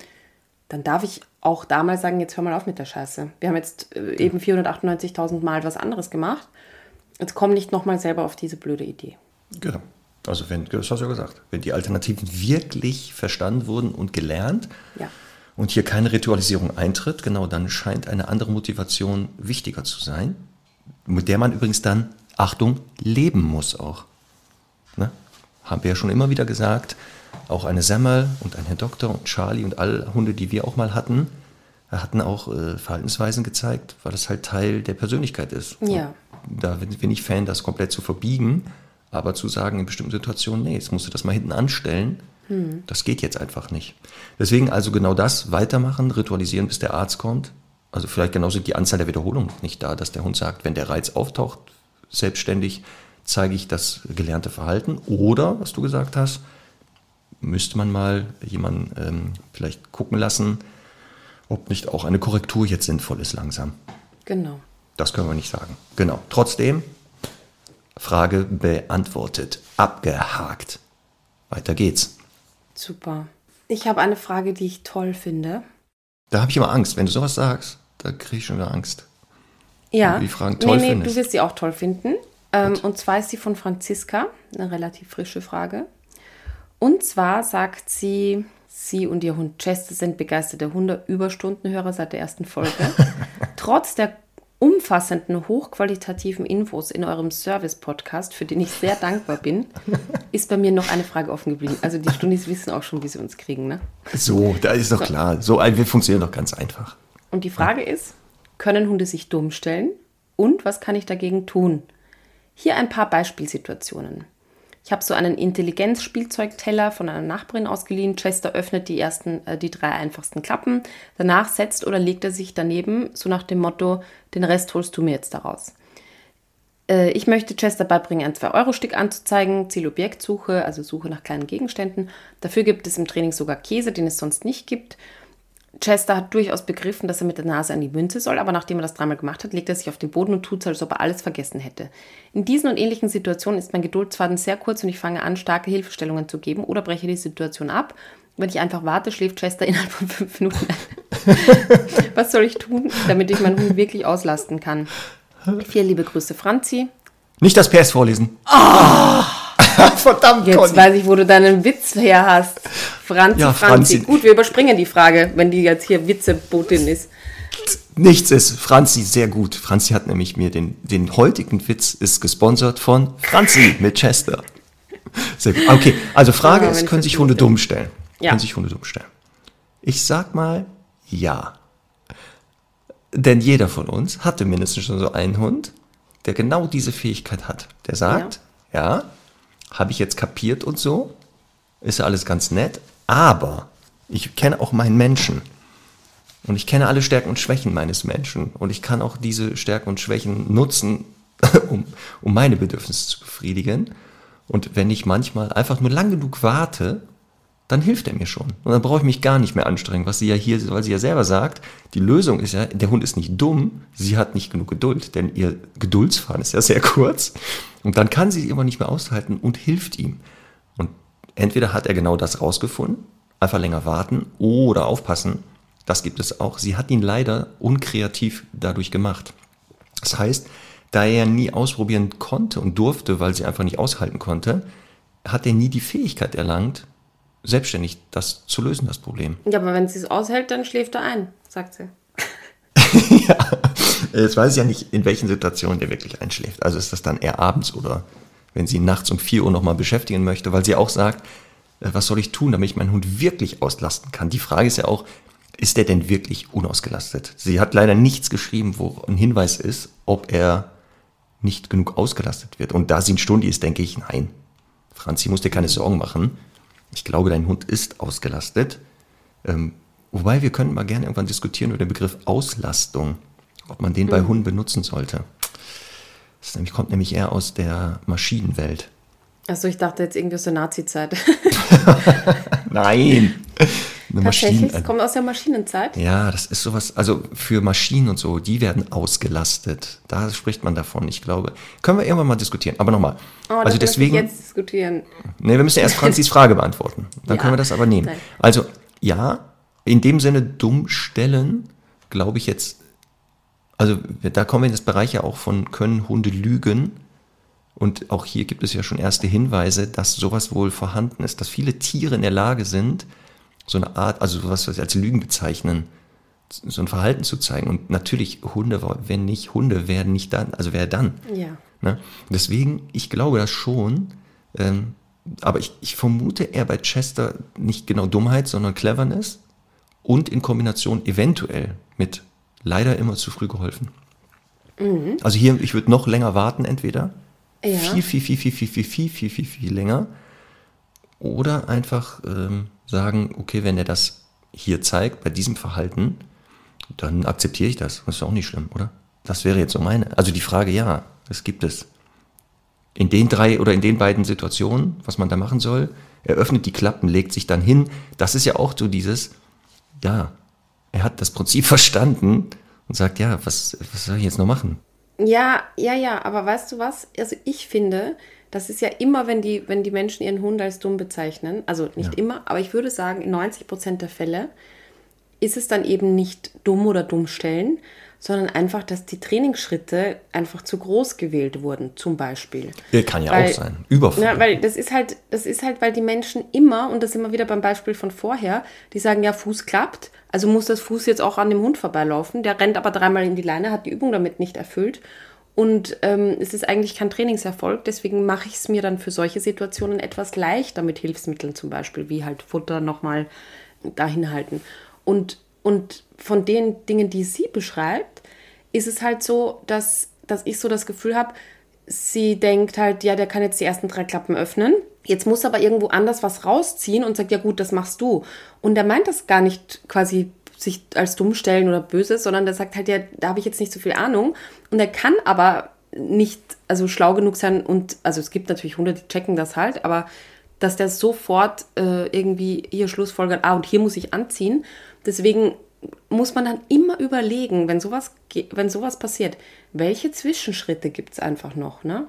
dann darf ich auch damals sagen, jetzt hör mal auf mit der Scheiße. Wir haben jetzt äh, eben 498.000 Mal was anderes gemacht. Jetzt komm nicht nochmal selber auf diese blöde Idee. Genau. Also wenn, das hast du ja gesagt, wenn die Alternativen wirklich verstanden wurden und gelernt, ja und hier keine Ritualisierung eintritt, genau dann scheint eine andere Motivation wichtiger zu sein, mit der man übrigens dann, Achtung, leben muss auch. Ne? Haben wir ja schon immer wieder gesagt, auch eine Semmel und ein Herr Doktor und Charlie und alle Hunde, die wir auch mal hatten, hatten auch äh, Verhaltensweisen gezeigt, weil das halt Teil der Persönlichkeit ist. Ja. Und da bin ich nicht Fan, das komplett zu verbiegen, aber zu sagen in bestimmten Situationen, nee, jetzt musst du das mal hinten anstellen hm. Das geht jetzt einfach nicht. Deswegen also genau das weitermachen, ritualisieren, bis der Arzt kommt. Also vielleicht genauso die Anzahl der Wiederholungen nicht da, dass der Hund sagt, wenn der Reiz auftaucht, selbstständig zeige ich das gelernte Verhalten. Oder, was du gesagt hast, müsste man mal jemanden ähm, vielleicht gucken lassen, ob nicht auch eine Korrektur jetzt sinnvoll ist langsam. Genau. Das können wir nicht sagen. Genau. Trotzdem, Frage beantwortet, abgehakt. Weiter geht's. Super. Ich habe eine Frage, die ich toll finde. Da habe ich immer Angst. Wenn du sowas sagst, da kriege ich schon wieder Angst. Ja. die Fragen toll nee, nee, findest. du wirst sie auch toll finden. Ähm, und zwar ist sie von Franziska, eine relativ frische Frage. Und zwar sagt sie, Sie und Ihr Hund Chester sind begeisterte Hunde-Überstundenhörer seit der ersten Folge. Trotz der umfassenden, hochqualitativen Infos in eurem Service-Podcast, für den ich sehr dankbar bin, ist bei mir noch eine Frage offen geblieben. Also die Stundis wissen auch schon, wie sie uns kriegen, ne? So, da ist doch klar. So, wir funktionieren doch ganz einfach. Und die Frage ist, können Hunde sich dumm stellen? Und was kann ich dagegen tun? Hier ein paar Beispielsituationen. Ich habe so einen Intelligenzspielzeugteller von einer Nachbarin ausgeliehen. Chester öffnet die ersten, äh, die drei einfachsten Klappen. Danach setzt oder legt er sich daneben, so nach dem Motto, den Rest holst du mir jetzt daraus. Äh, ich möchte Chester beibringen, ein 2-Euro-Stück anzuzeigen, Zielobjektsuche, also Suche nach kleinen Gegenständen. Dafür gibt es im Training sogar Käse, den es sonst nicht gibt. Chester hat durchaus begriffen, dass er mit der Nase an die Münze soll, aber nachdem er das dreimal gemacht hat, legt er sich auf den Boden und tut so, als ob er alles vergessen hätte. In diesen und ähnlichen Situationen ist mein Geduldsfaden sehr kurz und ich fange an, starke Hilfestellungen zu geben oder breche die Situation ab. Wenn ich einfach warte, schläft Chester innerhalb von fünf Minuten ein. Was soll ich tun, damit ich meinen Hund wirklich auslasten kann? Vier liebe Grüße, Franzi. Nicht das PS vorlesen. Oh. Verdammt, Jetzt Conny. weiß ich, wo du deinen Witz her hast. Franzi, ja, Franzi. Franzi. Gut, wir überspringen die Frage, wenn die jetzt hier Witzebotin ist. Nichts ist. Franzi, sehr gut. Franzi hat nämlich mir den, den heutigen Witz ist gesponsert von Franzi mit Chester. Sehr gut. Okay, also Frage ja, ist, können sich Hunde dumm stellen? Ja. Können sich Hunde dumm stellen? Ich sag mal ja. Denn jeder von uns hatte mindestens schon so einen Hund, der genau diese Fähigkeit hat. Der sagt, ja, ja habe ich jetzt kapiert und so, ist ja alles ganz nett, aber ich kenne auch meinen Menschen. Und ich kenne alle Stärken und Schwächen meines Menschen. Und ich kann auch diese Stärken und Schwächen nutzen, um, um meine Bedürfnisse zu befriedigen. Und wenn ich manchmal einfach nur lang genug warte, dann hilft er mir schon. Und dann brauche ich mich gar nicht mehr anstrengen, was sie ja hier, weil sie ja selber sagt, die Lösung ist ja, der Hund ist nicht dumm, sie hat nicht genug Geduld, denn ihr Geduldsfahren ist ja sehr kurz. Und dann kann sie immer nicht mehr aushalten und hilft ihm. Und entweder hat er genau das rausgefunden, einfach länger warten oder aufpassen, das gibt es auch. Sie hat ihn leider unkreativ dadurch gemacht. Das heißt, da er nie ausprobieren konnte und durfte, weil sie einfach nicht aushalten konnte, hat er nie die Fähigkeit erlangt, selbstständig das zu lösen, das Problem. Ja, aber wenn sie es aushält, dann schläft er ein, sagt sie. ja, jetzt weiß ich ja nicht, in welchen Situationen der wirklich einschläft. Also ist das dann eher abends oder wenn sie nachts um 4 Uhr nochmal beschäftigen möchte, weil sie auch sagt, äh, was soll ich tun, damit ich meinen Hund wirklich auslasten kann? Die Frage ist ja auch, ist der denn wirklich unausgelastet? Sie hat leider nichts geschrieben, wo ein Hinweis ist, ob er nicht genug ausgelastet wird. Und da sie ein Stundi ist, denke ich, nein. Franzi muss dir keine Sorgen machen. Ich glaube, dein Hund ist ausgelastet. Ähm, wobei wir können mal gerne irgendwann diskutieren über den Begriff Auslastung, ob man den mhm. bei Hunden benutzen sollte. Das nämlich, kommt nämlich eher aus der Maschinenwelt. Achso, ich dachte jetzt irgendwie aus der Nazi-Zeit. Nein. Eine Tatsächlich, Maschinen, kommt aus der Maschinenzeit? Ja, das ist sowas, also für Maschinen und so, die werden ausgelastet. Da spricht man davon, ich glaube. Können wir irgendwann mal diskutieren. Aber nochmal. Oh, also deswegen. jetzt diskutieren. Nee, wir müssen erst Franzis Frage beantworten. Dann ja. können wir das aber nehmen. Nein. Also, ja, in dem Sinne dumm stellen, glaube ich jetzt, also da kommen wir in das Bereich ja auch von können Hunde lügen. Und auch hier gibt es ja schon erste Hinweise, dass sowas wohl vorhanden ist, dass viele Tiere in der Lage sind, so eine Art, also was wir als Lügen bezeichnen, so ein Verhalten zu zeigen. Und natürlich Hunde, wenn nicht Hunde, werden nicht dann, also wer dann? Ja. Ne? Deswegen, ich glaube das schon, ähm, aber ich, ich vermute eher bei Chester nicht genau Dummheit, sondern Cleverness und in Kombination eventuell mit leider immer zu früh geholfen. Mhm. Also hier, ich würde noch länger warten, entweder. Ja. Viel, viel, viel, viel, viel, viel, viel, viel, viel, viel länger. Oder einfach ähm, sagen, okay, wenn er das hier zeigt, bei diesem Verhalten, dann akzeptiere ich das. Das ist auch nicht schlimm, oder? Das wäre jetzt so meine. Also die Frage, ja, das gibt es. In den drei oder in den beiden Situationen, was man da machen soll, er öffnet die Klappen, legt sich dann hin. Das ist ja auch so dieses, ja, er hat das Prinzip verstanden und sagt, ja, was, was soll ich jetzt noch machen? Ja, ja, ja, aber weißt du was? Also ich finde, das ist ja immer, wenn die, wenn die Menschen ihren Hund als dumm bezeichnen, also nicht ja. immer, aber ich würde sagen, in 90 Prozent der Fälle ist es dann eben nicht dumm oder dumm stellen, sondern einfach, dass die Trainingsschritte einfach zu groß gewählt wurden, zum Beispiel. Ja, kann ja Weil- auch sein. Überfall. Ja, weil das ist halt, das ist halt, weil die Menschen immer, und das sind wir wieder beim Beispiel von vorher, die sagen, ja, Fuß klappt, also muss das Fuß jetzt auch an dem Hund vorbeilaufen. Der rennt aber dreimal in die Leine, hat die Übung damit nicht erfüllt. Und ähm, es ist eigentlich kein Trainingserfolg, deswegen mache ich es mir dann für solche Situationen etwas leichter mit Hilfsmitteln zum Beispiel, wie halt Futter nochmal dahin halten. Und, und von den Dingen, die sie beschreibt, ist es halt so, dass, dass ich so das Gefühl habe, sie denkt halt, ja, der kann jetzt die ersten drei Klappen öffnen. Jetzt muss aber irgendwo anders was rausziehen und sagt, ja gut, das machst du. Und er meint das gar nicht quasi sich als dumm stellen oder böse, sondern der sagt halt, ja, da habe ich jetzt nicht so viel Ahnung. Und er kann aber nicht, also schlau genug sein und, also es gibt natürlich Hunde, die checken das halt, aber dass der sofort äh, irgendwie hier schlussfolgert, ah, und hier muss ich anziehen. Deswegen muss man dann immer überlegen, wenn sowas, wenn sowas passiert, welche Zwischenschritte gibt es einfach noch, ne?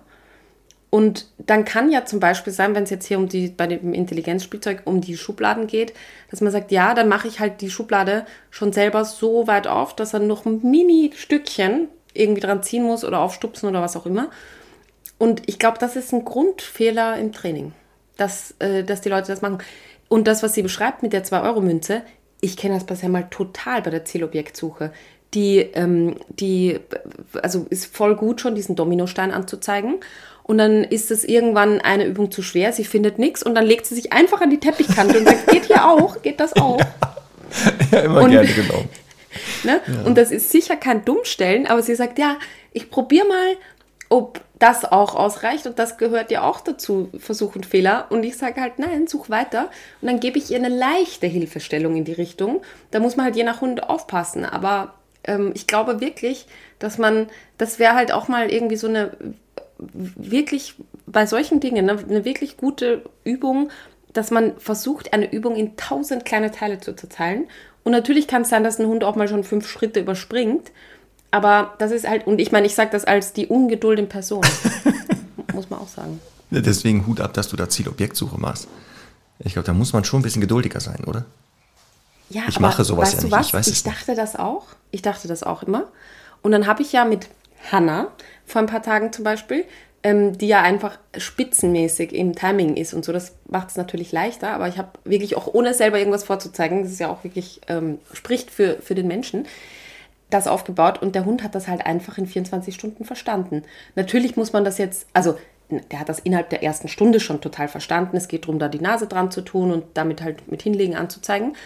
Und dann kann ja zum Beispiel sein, wenn es jetzt hier um die, bei dem Intelligenzspielzeug um die Schubladen geht, dass man sagt, ja, dann mache ich halt die Schublade schon selber so weit auf, dass er noch ein Mini-Stückchen irgendwie dran ziehen muss oder aufstupsen oder was auch immer. Und ich glaube, das ist ein Grundfehler im Training, dass, äh, dass die Leute das machen. Und das, was sie beschreibt mit der 2-Euro-Münze, ich kenne das bisher mal total bei der Zielobjektsuche. Die, ähm, die, also ist voll gut schon, diesen Dominostein anzuzeigen. Und dann ist es irgendwann eine Übung zu schwer, sie findet nichts und dann legt sie sich einfach an die Teppichkante und sagt, geht hier auch, geht das auch? ja, immer Und- gerne genommen. Ne? Und das ist sicher kein Dummstellen, aber sie sagt, ja, ich probiere mal, ob das auch ausreicht und das gehört ja auch dazu, Versuch und Fehler. Und ich sage halt, nein, such weiter. Und dann gebe ich ihr eine leichte Hilfestellung in die Richtung. Da muss man halt je nach Hund aufpassen. Aber ähm, ich glaube wirklich, dass man, das wäre halt auch mal irgendwie so eine wirklich bei solchen Dingen ne, eine wirklich gute Übung, dass man versucht, eine Übung in tausend kleine Teile zu zerteilen. Und natürlich kann es sein, dass ein Hund auch mal schon fünf Schritte überspringt. Aber das ist halt, und ich meine, ich sage das als die Ungeduld in Person. Muss man auch sagen. Deswegen Hut ab, dass du da Zielobjektsuche machst. Ich glaube, da muss man schon ein bisschen geduldiger sein, oder? Ja, Ich mache sowas weißt ja du nicht, Was? ich weiß es dachte das auch. Ich dachte das auch immer. Und dann habe ich ja mit Hannah vor ein paar Tagen zum Beispiel, ähm, die ja einfach spitzenmäßig im Timing ist und so. Das macht es natürlich leichter, aber ich habe wirklich auch ohne selber irgendwas vorzuzeigen, das ist ja auch wirklich, ähm, spricht für, für den Menschen, das aufgebaut und der Hund hat das halt einfach in 24 Stunden verstanden. Natürlich muss man das jetzt, also der hat das innerhalb der ersten Stunde schon total verstanden. Es geht darum, da die Nase dran zu tun und damit halt mit hinlegen anzuzeigen.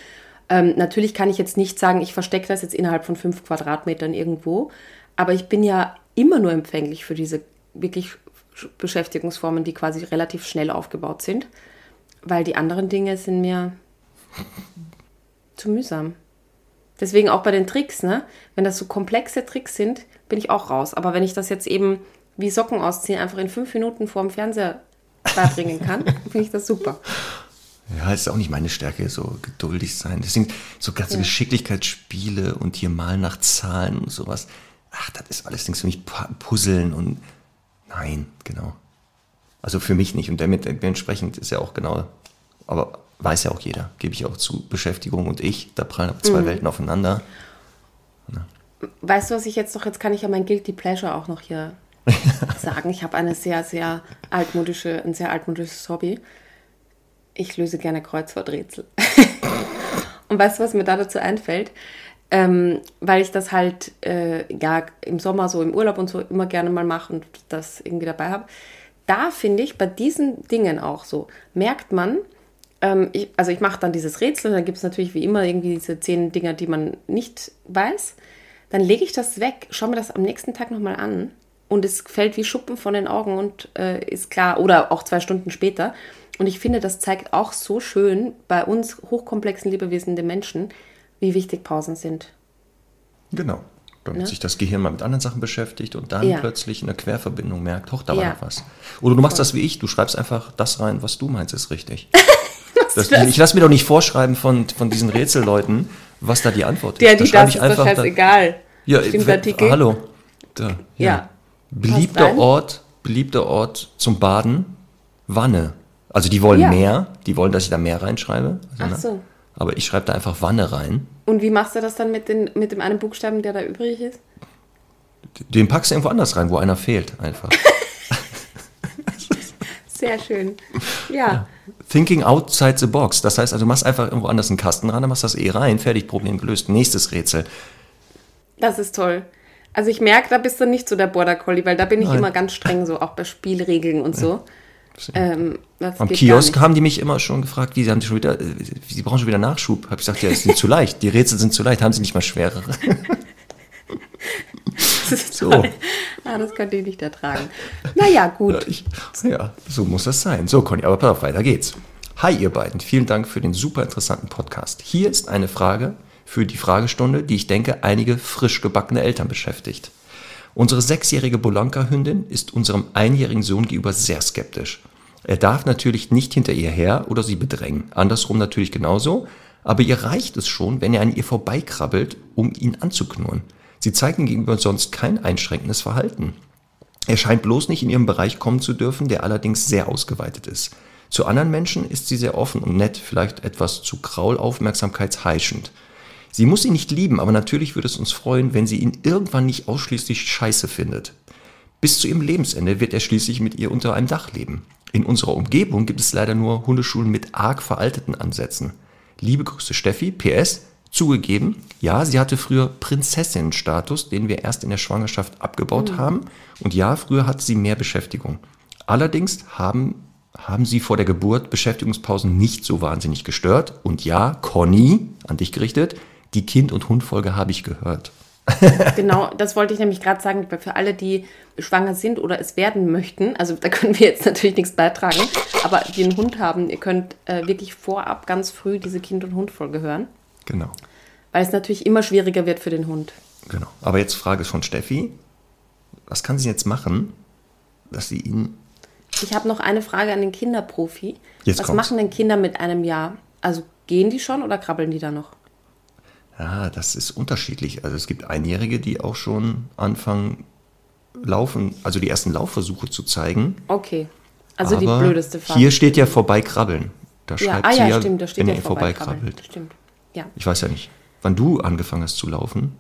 Ähm, natürlich kann ich jetzt nicht sagen, ich verstecke das jetzt innerhalb von fünf Quadratmetern irgendwo, aber ich bin ja immer nur empfänglich für diese wirklich Beschäftigungsformen, die quasi relativ schnell aufgebaut sind, weil die anderen Dinge sind mir zu mühsam. Deswegen auch bei den Tricks, ne? Wenn das so komplexe Tricks sind, bin ich auch raus. Aber wenn ich das jetzt eben wie Socken ausziehen einfach in fünf Minuten vor dem Fernseher beibringen kann, finde ich das super. Ja, ist auch nicht meine Stärke, so geduldig sein. Deswegen so ganze Geschicklichkeitsspiele und hier mal nach Zahlen und sowas. Ach, das ist alles nichts für mich. Pu- Puzzeln und nein, genau. Also für mich nicht. Und damit dementsprechend ist ja auch genau, aber weiß ja auch jeder, gebe ich auch zu, Beschäftigung und ich, da prallen zwei Welten aufeinander. Weißt du, was ich jetzt noch, jetzt kann ich ja mein Guilty Pleasure auch noch hier sagen. Ich habe eine sehr, sehr altmodische, ein sehr altmodisches Hobby. Ich löse gerne Kreuzworträtsel. Und weißt du, was mir da dazu einfällt? Ähm, weil ich das halt äh, ja im Sommer so im Urlaub und so immer gerne mal mache und das irgendwie dabei habe. Da finde ich bei diesen Dingen auch so, merkt man, ähm, ich, also ich mache dann dieses Rätsel, dann gibt es natürlich wie immer irgendwie diese zehn Dinger, die man nicht weiß. Dann lege ich das weg, schaue mir das am nächsten Tag nochmal an und es fällt wie Schuppen von den Augen und äh, ist klar, oder auch zwei Stunden später. Und ich finde, das zeigt auch so schön bei uns hochkomplexen Lebewesen, den Menschen, wie wichtig Pausen sind. Genau. Damit Ne? sich das Gehirn mal mit anderen Sachen beschäftigt und dann Ja. plötzlich in der Querverbindung merkt, hoch, da war Ja. noch was. Oder du machst das wie ich, du schreibst einfach das rein, was du meinst, ist richtig. Das, ich lasse mir doch nicht vorschreiben von, von diesen Rätselleuten, was da die Antwort ist. Da die, schreibe das ich ist doch da- scheißegal. Ja, Stimmt we- der Artikel? hallo. Da, Ja. Beliebter rein. Ort, beliebter Ort zum Baden, Wanne. Also die wollen Ja. mehr, die wollen, dass ich da mehr reinschreibe. Also, Ach ne? so. Aber ich schreibe da einfach Wanne rein. Und wie machst du das dann mit, den, mit dem einen Buchstaben, der da übrig ist? Den packst du irgendwo anders rein, wo einer fehlt, einfach. Sehr schön. Ja. Thinking outside the box. Das heißt also, du machst einfach irgendwo anders einen Kasten ran, dann machst das eh rein, fertig, Problem gelöst. Nächstes Rätsel. Das ist toll. Also ich merke, da bist du nicht so der Border Collie, weil da bin ich Nein. immer ganz streng, so auch bei Spielregeln und so. Ähm, das Am Kiosk haben die mich immer schon gefragt, wie sie haben die schon wieder, äh, sie brauchen schon wieder Nachschub. Hab ich gesagt, ja, es sind zu leicht. Die Rätsel sind zu leicht, haben sie nicht mal schwerere. Das ist So. toll. Ah, das könnte ich nicht ertragen. Naja, gut. Ich, ja, so muss das sein. So, Conny, aber pass auf, weiter geht's. Hi, ihr beiden. Vielen Dank für den super interessanten Podcast. Hier ist eine Frage für die Fragestunde, die ich denke, einige frisch gebackene Eltern beschäftigt. Unsere sechsjährige Bolanka-Hündin ist unserem einjährigen Sohn gegenüber sehr skeptisch. Er darf natürlich nicht hinter ihr her oder sie bedrängen. Andersrum natürlich genauso. Aber ihr reicht es schon, wenn er an ihr vorbeikrabbelt, um ihn anzuknurren. Sie zeigt ihm gegenüber sonst kein einschränkendes Verhalten. Er scheint bloß nicht in ihren Bereich kommen zu dürfen, der allerdings sehr ausgeweitet ist. Zu anderen Menschen ist sie sehr offen und nett, vielleicht etwas zu kraulaufmerksamkeitsheischend. Sie muss ihn nicht lieben, aber natürlich würde es uns freuen, wenn sie ihn irgendwann nicht ausschließlich scheiße findet. Bis zu ihrem Lebensende wird er schließlich mit ihr unter einem Dach leben. In unserer Umgebung gibt es leider nur Hundeschulen mit arg veralteten Ansätzen. Liebe Grüße Steffi, PS, zugegeben, ja, sie hatte früher Prinzessinnenstatus, den wir erst in der Schwangerschaft abgebaut haben. Und ja, früher hatte sie mehr Beschäftigung. Allerdings haben, haben sie vor der Geburt Beschäftigungspausen nicht so wahnsinnig gestört. Und ja, Conny, an dich gerichtet, die Kind- und Hundfolge habe ich gehört. Genau, das wollte ich nämlich gerade sagen, für alle, die schwanger sind oder es werden möchten, also da können wir jetzt natürlich nichts beitragen, aber die einen Hund haben, ihr könnt äh, wirklich vorab ganz früh diese Kind- und Hundfolge hören, Genau. weil es natürlich immer schwieriger wird für den Hund. Genau. Aber jetzt Frage von Steffi. Was kann sie jetzt machen, dass sie ihn. Ich habe noch eine Frage an den Kinderprofi. Jetzt Was kommt's. machen denn Kinder mit einem Jahr? Also gehen die schon oder krabbeln die da noch? Ja, das ist unterschiedlich. Also es gibt Einjährige, die auch schon anfangen, laufen, also die ersten Laufversuche zu zeigen. Okay. Also die Aber blödeste Frage. Hier steht ja vorbeikrabbeln. Da ja, schreibt ah sie ja, ja, stimmt, da steht wenn ja vorbeikrabbelt. Stimmt. Ja, Ich weiß ja nicht, wann du angefangen hast zu laufen.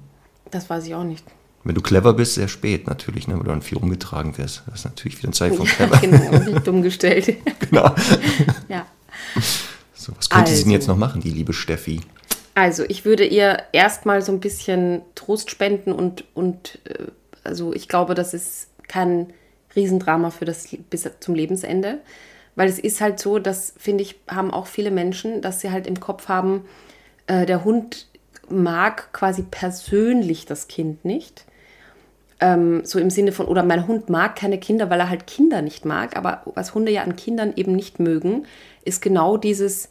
das weiß ich auch nicht. Wenn du clever bist, sehr spät natürlich, ne, weil du dann viel rumgetragen wirst. Das ist natürlich wieder ein Zeichen von Ja, clever. genau, nicht dumm gestellt. genau. ja. So, was könnte sie denn Also. jetzt noch machen, die liebe Steffi? Also, ich würde ihr erstmal so ein bisschen Trost spenden und, und äh, also ich glaube, das ist kein Riesendrama für das bis zum Lebensende. Weil es ist halt so, das finde ich, haben auch viele Menschen, dass sie halt im Kopf haben, äh, der Hund mag quasi persönlich das Kind nicht. Ähm, so im Sinne von, oder mein Hund mag keine Kinder, weil er halt Kinder nicht mag. Aber was Hunde ja an Kindern eben nicht mögen, ist genau dieses,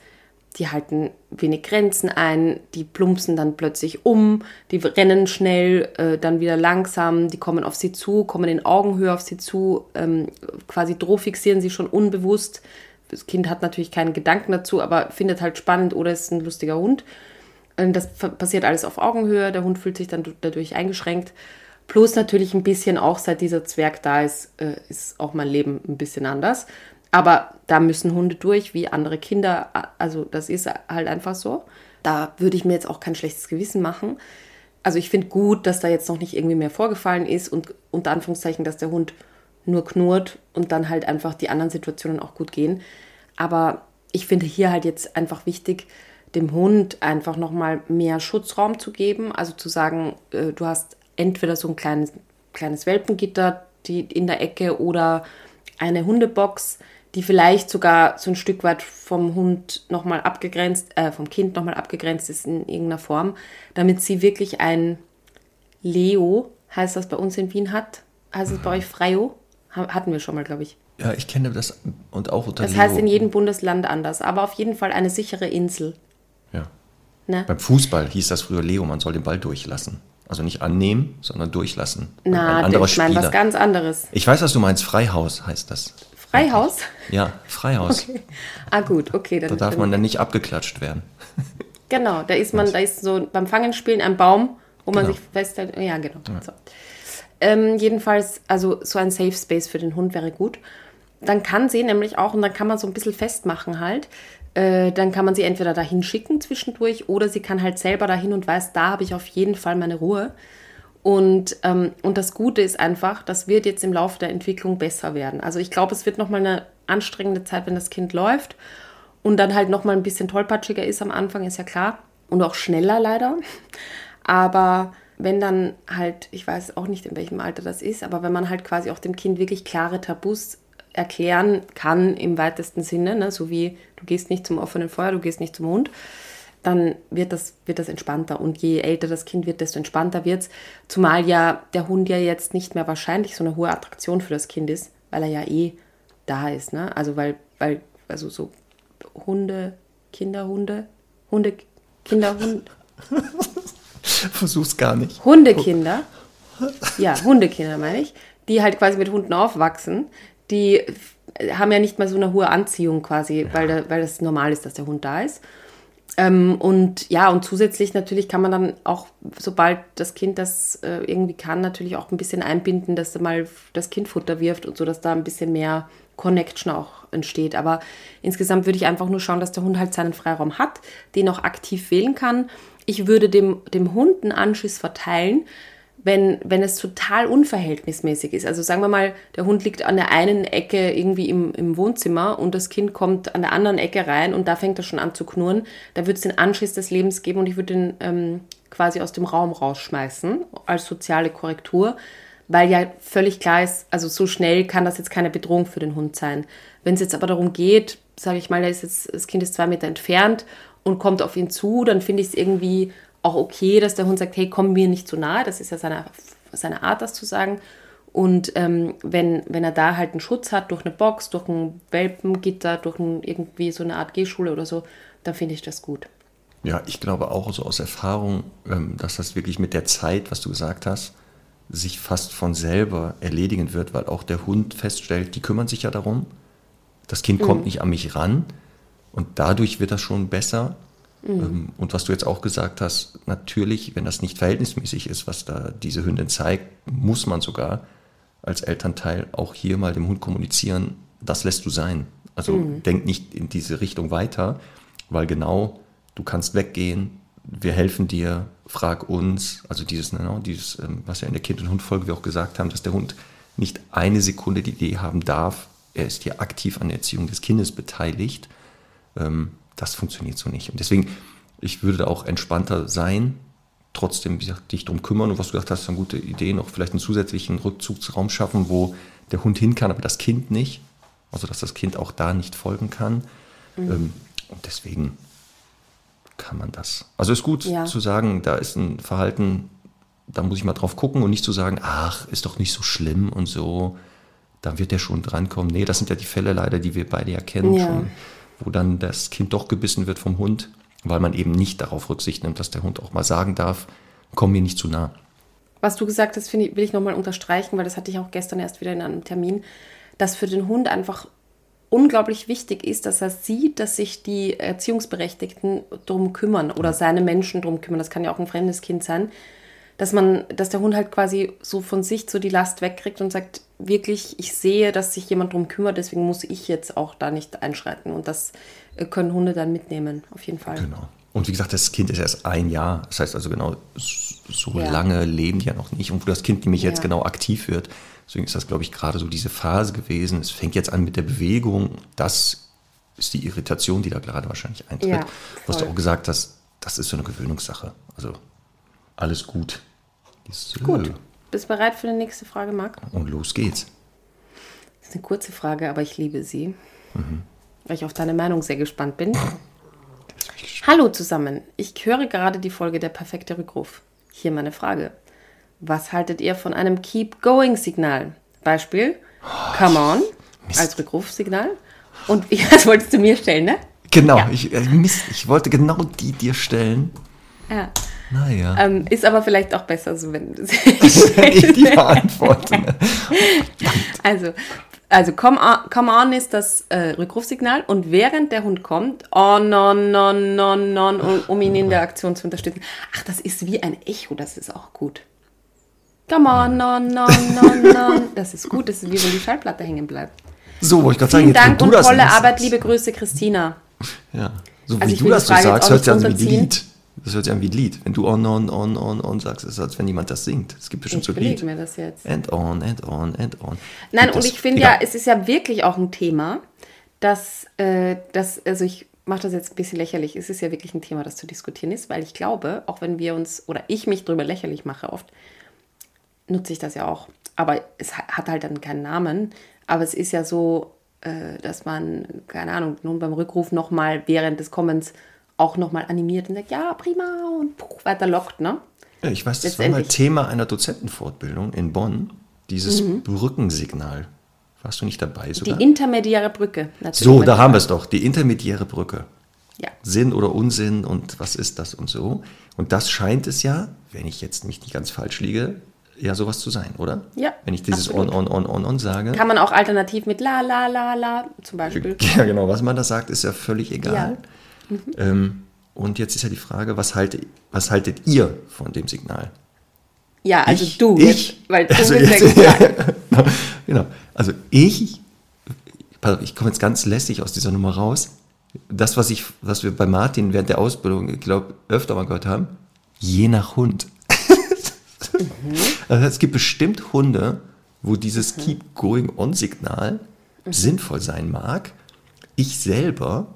die halten wenig Grenzen ein, die plumpsen dann plötzlich um, die rennen schnell, äh, dann wieder langsam, die kommen auf sie zu, kommen in Augenhöhe auf sie zu, ähm, quasi drohfixieren sie schon unbewusst. Das Kind hat natürlich keinen Gedanken dazu, aber findet halt spannend oder ist ein lustiger Hund. Ähm, Das passiert alles auf Augenhöhe, der Hund fühlt sich dann du- dadurch eingeschränkt. Plus natürlich ein bisschen auch, seit dieser Zwerg da ist, äh, ist auch mein Leben ein bisschen anders. Aber da müssen Hunde durch, wie andere Kinder. Also das ist halt einfach so. Da würde ich mir jetzt auch kein schlechtes Gewissen machen. Also ich finde gut, dass da jetzt noch nicht irgendwie mehr vorgefallen ist und unter Anführungszeichen, dass der Hund nur knurrt und dann halt einfach die anderen Situationen auch gut gehen. Aber ich finde hier halt jetzt einfach wichtig, dem Hund einfach nochmal mehr Schutzraum zu geben. Also zu sagen, äh, du hast entweder so ein kleines, kleines Welpengitter die in der Ecke oder eine Hundebox, die vielleicht sogar so ein Stück weit vom Hund nochmal abgegrenzt, äh, vom Kind nochmal abgegrenzt ist in irgendeiner Form, damit sie wirklich ein Leo, heißt das bei uns in Wien hat, heißt es bei euch Freio? Ha- Hatten wir schon mal, glaube ich. Ja, ich kenne das und auch unter Das Leo. heißt in jedem Bundesland anders, aber auf jeden Fall eine sichere Insel. Ja. Ne? Beim Fußball hieß das früher Leo, man soll den Ball durchlassen. Also nicht annehmen, sondern durchlassen. Na, Ein anderer ich meine was ganz anderes. Ich weiß, was du meinst. Freihaus heißt das. Freihaus? Ja, Freihaus. Ah gut, okay. Da darf man dann nicht abgeklatscht werden. Genau, da ist man, da ist so beim Fangenspielen ein Baum, wo man Genau. sich festhält. Ja, genau. So. Ähm, jedenfalls, also so ein Safe Space für den Hund wäre gut. Dann kann sie nämlich auch, und dann kann man so ein bisschen festmachen halt, äh, dann kann man sie entweder dahin schicken zwischendurch oder sie kann halt selber dahin und weiß, da habe ich auf jeden Fall meine Ruhe. Und, ähm, und das Gute ist einfach, das wird jetzt im Laufe der Entwicklung besser werden. Also ich glaube, es wird nochmal eine anstrengende Zeit, wenn das Kind läuft und dann halt nochmal ein bisschen tollpatschiger ist am Anfang, ist ja klar. Und auch schneller leider. Aber wenn dann halt, ich weiß auch nicht, in welchem Alter das ist, aber wenn man halt quasi auch dem Kind wirklich klare Tabus erklären kann im weitesten Sinne, ne? so wie du gehst nicht zum offenen Feuer, du gehst nicht zum Hund, dann wird das, wird das entspannter. Und je älter das Kind wird, desto entspannter wird es. Zumal ja der Hund ja jetzt nicht mehr wahrscheinlich so eine hohe Attraktion für das Kind ist, weil er ja eh da ist. Ne? Also weil, weil, also so Hunde, Kinderhunde, Hunde, Kinderhunde. Versuch's gar nicht. Hundekinder, ja, Hundekinder meine ich, die halt quasi mit Hunden aufwachsen, die haben ja nicht mal so eine hohe Anziehung quasi, ja. weil, da, weil das normal ist, dass der Hund da ist. Ähm, und ja, und zusätzlich natürlich kann man dann auch, sobald das Kind das äh, irgendwie kann, natürlich auch ein bisschen einbinden, dass er mal das Kind Futter wirft und so, dass da ein bisschen mehr Connection auch entsteht. Aber insgesamt würde ich einfach nur schauen, dass der Hund halt seinen Freiraum hat, den auch aktiv wählen kann. Ich würde dem, dem Hund einen Anschiss verteilen, wenn, wenn es total unverhältnismäßig ist. Also sagen wir mal, der Hund liegt an der einen Ecke irgendwie im, im Wohnzimmer und das Kind kommt an der anderen Ecke rein und da fängt er schon an zu knurren. Da würde es den Anschiss des Lebens geben und ich würde den ähm, quasi aus dem Raum rausschmeißen als soziale Korrektur, weil ja völlig klar ist, also so schnell kann das jetzt keine Bedrohung für den Hund sein. Wenn es jetzt aber darum geht, sage ich mal, da ist jetzt, das Kind ist zwei Meter entfernt und kommt auf ihn zu, dann finde ich es irgendwie auch okay, dass der Hund sagt, hey, komm mir nicht zu nahe. Das ist ja seine, seine Art, das zu sagen. Und ähm, wenn, wenn er da halt einen Schutz hat durch eine Box, durch ein Welpengitter, durch ein, irgendwie so eine Art Gehschule oder so, dann finde ich das gut. Ja, ich glaube auch so aus Erfahrung, ähm, dass das wirklich mit der Zeit, was du gesagt hast, sich fast von selber erledigen wird, weil auch der Hund feststellt, die kümmern sich ja darum. Das Kind mhm. kommt nicht an mich ran und dadurch wird das schon besser. Mhm. Und was du jetzt auch gesagt hast, natürlich, wenn das nicht verhältnismäßig ist, was da diese Hündin zeigt, muss man sogar als Elternteil auch hier mal dem Hund kommunizieren, das lässt du sein. Also mhm. denk nicht in diese Richtung weiter, weil genau du kannst weggehen, wir helfen dir, frag uns. Also dieses, genau, dieses, ähm, was ja in der Kind- und Hund-Folge wir auch gesagt haben, dass der Hund nicht eine Sekunde die Idee haben darf, er ist hier aktiv an der Erziehung des Kindes beteiligt. Ähm, das funktioniert so nicht. Und deswegen, ich würde da auch entspannter sein, trotzdem wie gesagt, dich darum kümmern. Und was du gesagt hast, ist eine gute Idee, noch vielleicht einen zusätzlichen Rückzugsraum schaffen, wo der Hund hin kann, aber das Kind nicht. Also, dass das Kind auch da nicht folgen kann. Mhm. Ähm, und deswegen kann man das. Also ist gut ja. zu sagen, da ist ein Verhalten, da muss ich mal drauf gucken und nicht zu sagen, ach, ist doch nicht so schlimm und so, da wird der schon drankommen. Nee, das sind ja die Fälle leider, die wir beide ja kennen ja. schon wo dann das Kind doch gebissen wird vom Hund, weil man eben nicht darauf Rücksicht nimmt, dass der Hund auch mal sagen darf, komm mir nicht zu nah. Was du gesagt hast, ich, will ich nochmal unterstreichen, weil das hatte ich auch gestern erst wieder in einem Termin, dass für den Hund einfach unglaublich wichtig ist, dass er sieht, dass sich die Erziehungsberechtigten darum kümmern oder seine Menschen darum kümmern. Das kann ja auch ein fremdes Kind sein dass man, dass der Hund halt quasi so von sich so die Last wegkriegt und sagt, wirklich, ich sehe, dass sich jemand darum kümmert, deswegen muss ich jetzt auch da nicht einschreiten. Und das äh, können Hunde dann mitnehmen, auf jeden Fall. Genau. Und wie gesagt, das Kind ist erst ein Jahr. Das heißt also genau, so ja. lange leben die ja noch nicht. Und wo das Kind nämlich ja. jetzt genau aktiv wird, deswegen ist das, glaube ich, gerade so diese Phase gewesen. Es fängt jetzt an mit der Bewegung. Das ist die Irritation, die da gerade wahrscheinlich eintritt. Ja, was du auch gesagt hast, das ist so eine Gewöhnungssache. Also alles gut. Gut. Bist du bereit für die nächste Frage, Marc? Und los geht's. Das ist eine kurze Frage, aber ich liebe sie. Mhm. Weil ich auf deine Meinung sehr gespannt bin. Hallo zusammen. Ich höre gerade die Folge Der perfekte Rückruf. Hier meine Frage. Was haltet ihr von einem Keep Going Signal? Beispiel oh, Come on Mist. als Rückrufsignal. Und das wolltest du mir stellen, ne? Genau, ja. ich, äh, Mist, ich wollte genau die dir stellen. Ja. Naja. Ähm, ist aber vielleicht auch besser so, wenn du ich die beantworte. Ne? also, also come on, come on ist das äh, Rückrufsignal und während der Hund kommt, on, on, on, on, on, um, um ihn in der Aktion zu unterstützen. Ach, das ist wie ein Echo, das ist auch gut. Come on, on, on, on, on. Das ist gut, das ist wie wenn die Schallplatte hängen bleibt. So, wo ich gerade sagen, Vielen Dank und tolle Arbeit, liebe Grüße, Christina. Ja, so also wie du das so sagst, hört sich an wie ein Lied. Das hört sich an wie ein Lied. Wenn du on, on, on, on, on sagst, ist es, als wenn jemand das singt. Es gibt bestimmt Ich so ein Lied. mir das jetzt. And on, and on, and on. Nein, und es- ich finde ja, es ist ja wirklich auch ein Thema, dass, äh, dass also ich mache das jetzt ein bisschen lächerlich, es ist ja wirklich ein Thema, das zu diskutieren ist, weil ich glaube, auch wenn wir uns, oder ich mich drüber lächerlich mache oft, nutze ich das ja auch. Aber es ha- hat halt dann keinen Namen. Aber es ist ja so, äh, dass man, keine Ahnung, nun beim Rückruf nochmal während des Kommens auch nochmal animiert und sagt, ja, prima, und puh, weiter lockt, ne? Ja, ich weiß, das war mal Thema einer Dozentenfortbildung in Bonn, dieses Brückensignal. Warst du nicht dabei Mhm. Die sogar? intermediäre Brücke, natürlich. So, da haben wir es doch, die intermediäre Brücke. Ja. Sinn oder Unsinn und was ist das und so. Und das scheint es ja, wenn ich jetzt nicht ganz falsch liege, ja sowas zu sein, oder? Ja, Wenn ich dieses absolut. on, on, on, on, on sage. Kann man auch alternativ mit la, la, la, la zum Beispiel. Ja, genau, was man da sagt, ist ja völlig egal. Mhm. Ähm, und jetzt ist ja die Frage, was, halte, was haltet ihr von dem Signal? Ja, also ich, du, ich, jetzt, weil du also jetzt, ja gesagt. genau. Also ich, pass auf, ich komme jetzt ganz lässig aus dieser Nummer raus. Das, was ich, was wir bei Martin während der Ausbildung, ich glaube, öfter mal gehört haben, je nach Hund. Also es gibt bestimmt Hunde, wo dieses Keep Going On Signal sinnvoll sein mag. Ich selber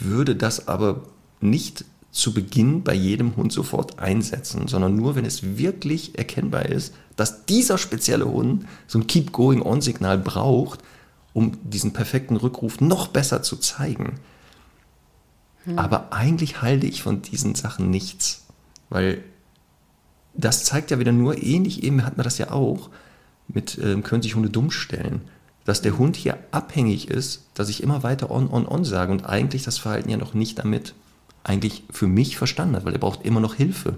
würde das aber nicht zu Beginn bei jedem Hund sofort einsetzen, sondern nur, wenn es wirklich erkennbar ist, dass dieser spezielle Hund so ein Keep Going On Signal braucht, um diesen perfekten Rückruf noch besser zu zeigen. Aber eigentlich halte ich von diesen Sachen nichts, weil das zeigt ja wieder nur, ähnlich eben hat man das ja auch, mit ähm, können sich Hunde dumm stellen, dass der Hund hier abhängig ist, dass ich immer weiter on, on, on sage und eigentlich das Verhalten ja noch nicht damit eigentlich für mich verstanden hat, weil er braucht immer noch Hilfe.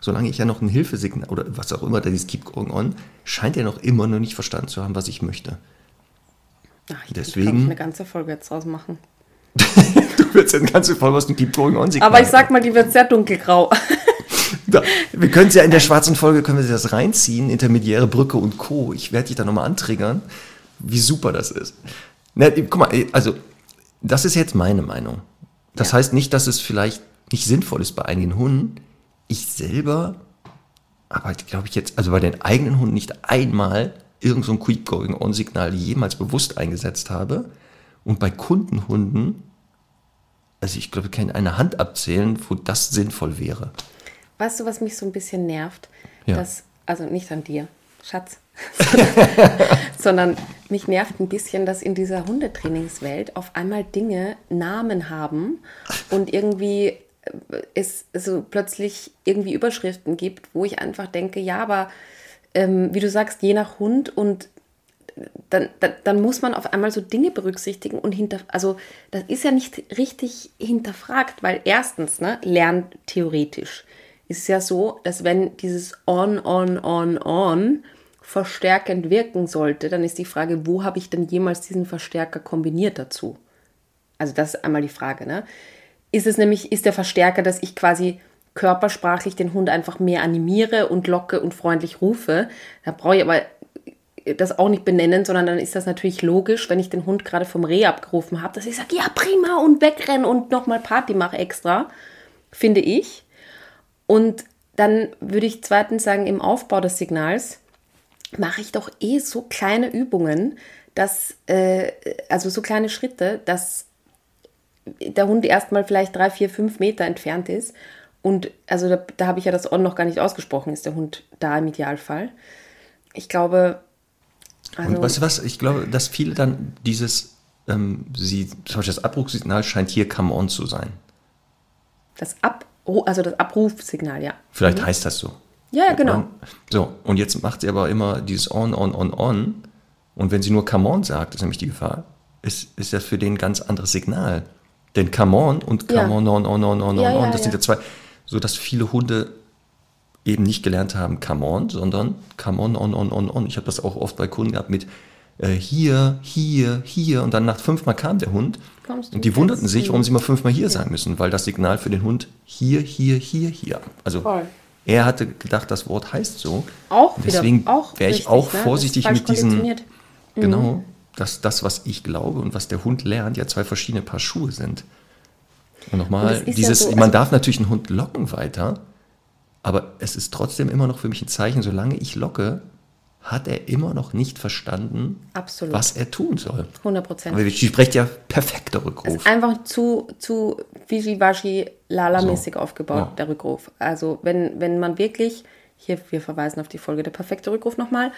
Solange ich ja noch ein Hilfesignal oder was auch immer, dieses Keep Going On, scheint er noch immer noch nicht verstanden zu haben, was ich möchte. Ach, ich Deswegen- kann eine ganze Folge jetzt draus machen. Du wirst ja eine ganze Folge aus dem Keep Going On Signal. Aber ich sag mal, die wird sehr dunkelgrau. Da, wir können es ja in der schwarzen Folge, können wir das reinziehen, intermediäre Brücke und Co. Ich werde dich da nochmal antriggern, wie super das ist. Na, guck mal, also, das ist jetzt meine Meinung. Das heißt nicht, dass es vielleicht nicht sinnvoll ist bei einigen Hunden. Ich selber, aber glaube ich jetzt, also bei den eigenen Hunden nicht einmal irgend so ein Keep-Going-On-Signal jemals bewusst eingesetzt habe. Und bei Kundenhunden, also ich glaube, ich kann eine Hand abzählen, wo das sinnvoll wäre. Weißt du, was mich so ein bisschen nervt? Ja. Dass, also nicht an dir, Schatz, sondern mich nervt ein bisschen, dass in dieser Hundetrainingswelt auf einmal Dinge Namen haben und irgendwie äh, es so plötzlich irgendwie Überschriften gibt, wo ich einfach denke, ja, aber ähm, wie du sagst, je nach Hund und dann, dann, dann muss man auf einmal so Dinge berücksichtigen und hinter, also das ist ja nicht richtig hinterfragt, weil erstens, ne, lernt theoretisch. Ist ja so, dass wenn dieses on, on, on, on verstärkend wirken sollte, dann ist die Frage, wo habe ich denn jemals diesen Verstärker kombiniert dazu? Also das ist einmal die Frage, ne? Ist es nämlich, ist der Verstärker, dass ich quasi körpersprachlich den Hund einfach mehr animiere und locke und freundlich rufe? Da brauche ich aber das auch nicht benennen, sondern dann ist das natürlich logisch, wenn ich den Hund gerade vom Reh abgerufen habe, dass ich sage, ja prima und wegrennen und nochmal Party mache extra, finde ich. Und dann würde ich zweitens sagen, im Aufbau des Signals mache ich doch eh so kleine Übungen, dass, äh, also so kleine Schritte, dass der Hund erstmal vielleicht drei, vier, fünf Meter entfernt ist. Und also da, da habe ich ja das On noch gar nicht ausgesprochen, ist der Hund da im Idealfall. Ich glaube, also, Und weißt du was? Ich glaube, dass viele dann dieses, ähm, sie, zum Beispiel das Abbruchsignal scheint hier Come On zu sein. das, Abru also das Abrufsignal, ja. Vielleicht heißt das so. Ja, ja, genau. So, und jetzt macht sie aber immer dieses On, On, On, On. Und wenn sie nur Come On sagt, ist nämlich die Gefahr, ist, ist das für den ein ganz anderes Signal. Denn Come On und Come Ja. On, On, On, On, On, Ja, On, das sind ja. ja zwei, so dass viele Hunde eben nicht gelernt haben Come On, sondern Come On, On, On, On, On. Ich habe das auch oft bei Kunden gehabt mit äh, hier, hier, hier und dann nach fünfmal kam der Hund und die wunderten sich, warum sie mal fünfmal hier sagen müssen, weil das Signal für den Hund hier, hier, hier, hier. Also Voll. er hatte gedacht, das Wort heißt so. Auch Und wieder- Deswegen wäre ich auch ne? Vorsichtig mit diesen. Mhm. Genau, dass das, was ich glaube und was der Hund lernt, ja zwei verschiedene Paar Schuhe sind. Und nochmal, ist dieses, ja so, man also- darf natürlich einen Hund locken weiter, aber es ist trotzdem immer noch für mich ein Zeichen, solange ich locke, hat er immer noch nicht verstanden, Absolut. was er tun soll. 100 Prozent. Aber sie spricht ja perfekter Rückruf. Einfach zu, zu wischiwaschi, lala-mäßig aufgebaut, Ja. der Rückruf. Also wenn, wenn man wirklich, hier, wir verweisen auf die Folge der perfekte Rückruf nochmal,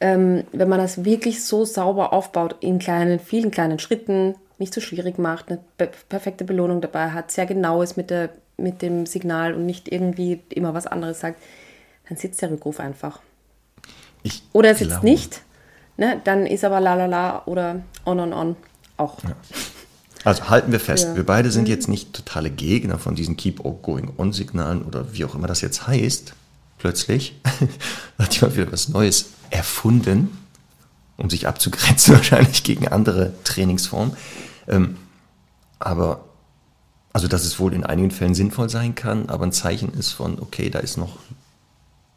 ähm, wenn man das wirklich so sauber aufbaut, in kleinen, vielen kleinen Schritten, nicht so schwierig macht, eine pe- perfekte Belohnung dabei hat, sehr genau ist mit, der, mit dem Signal und nicht irgendwie immer was anderes sagt, dann sitzt der Rückruf einfach. Ich Oder er sitzt glaube- nicht, ne, dann ist aber la la la oder on on on auch. Also halten wir fest, Ja. Mhm. wir beide sind jetzt nicht totale Gegner von diesen Keep Going On Signalen oder wie auch immer das jetzt heißt. Plötzlich hat jemand wieder was Neues erfunden, um sich abzugrenzen wahrscheinlich gegen andere Trainingsformen. Ähm, aber also dass es wohl in einigen Fällen sinnvoll sein kann, aber ein Zeichen ist von, okay, da ist noch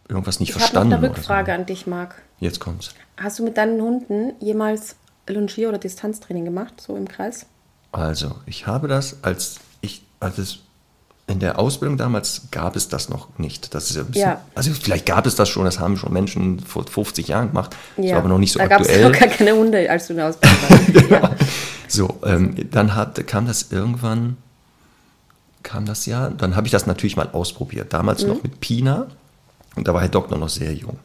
irgendwas nicht Ich habe noch verstanden. eine Rückfrage so. an dich, Marc. Jetzt kommt's. Hast du mit deinen Hunden jemals Longier- oder Distanztraining gemacht, so im Kreis? Also, ich habe das, als ich, als es in der Ausbildung damals gab es das noch nicht. Das ist ja ein bisschen, Ja. Also vielleicht gab es das schon, das haben schon Menschen vor 50 Jahren gemacht. Das war aber noch nicht so da gab es aktuell. noch gar keine Hunde, als du in der Ausbildung warst. ja. So, ähm, dann hat, kam das irgendwann, kam das ja, dann habe ich das natürlich mal ausprobiert. Damals Mhm. noch mit Pina und da war Herr Doktor noch sehr jung.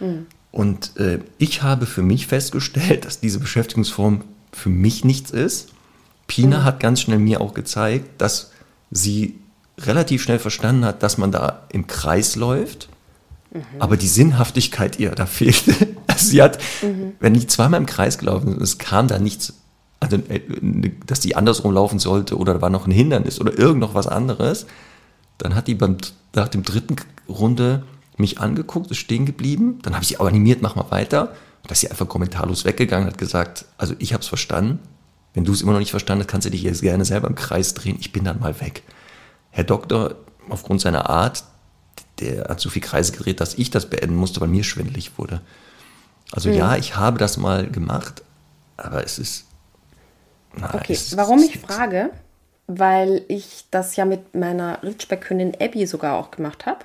Mhm. Und äh, ich habe für mich festgestellt, dass diese Beschäftigungsform für mich nichts ist. Pina Mhm. hat ganz schnell mir auch gezeigt, dass sie relativ schnell verstanden hat, dass man da im Kreis läuft, Mhm. aber die Sinnhaftigkeit ihr da fehlte. Also sie hat, Mhm. wenn die zweimal im Kreis gelaufen ist, es kam da nichts, also äh, dass die andersrum laufen sollte oder da war noch ein Hindernis oder irgend noch was anderes, dann hat die beim, nach dem dritten Runde mich angeguckt, ist stehen geblieben, dann habe ich sie animiert, mach mal weiter. Und da ist sie einfach kommentarlos weggegangen, hat gesagt, also ich habe es verstanden, wenn du es immer noch nicht verstanden hast, kannst du dich jetzt gerne selber im Kreis drehen, ich bin dann mal weg. Herr Doktor, aufgrund seiner Art, der hat so viel Kreise gedreht, dass ich das beenden musste, weil mir schwindelig wurde. Also ja, ich habe das mal gemacht, aber es ist... na, Okay, es- warum ich frage? Weil ich das ja mit meiner Ritschbeck-Hündin Abby sogar auch gemacht habe.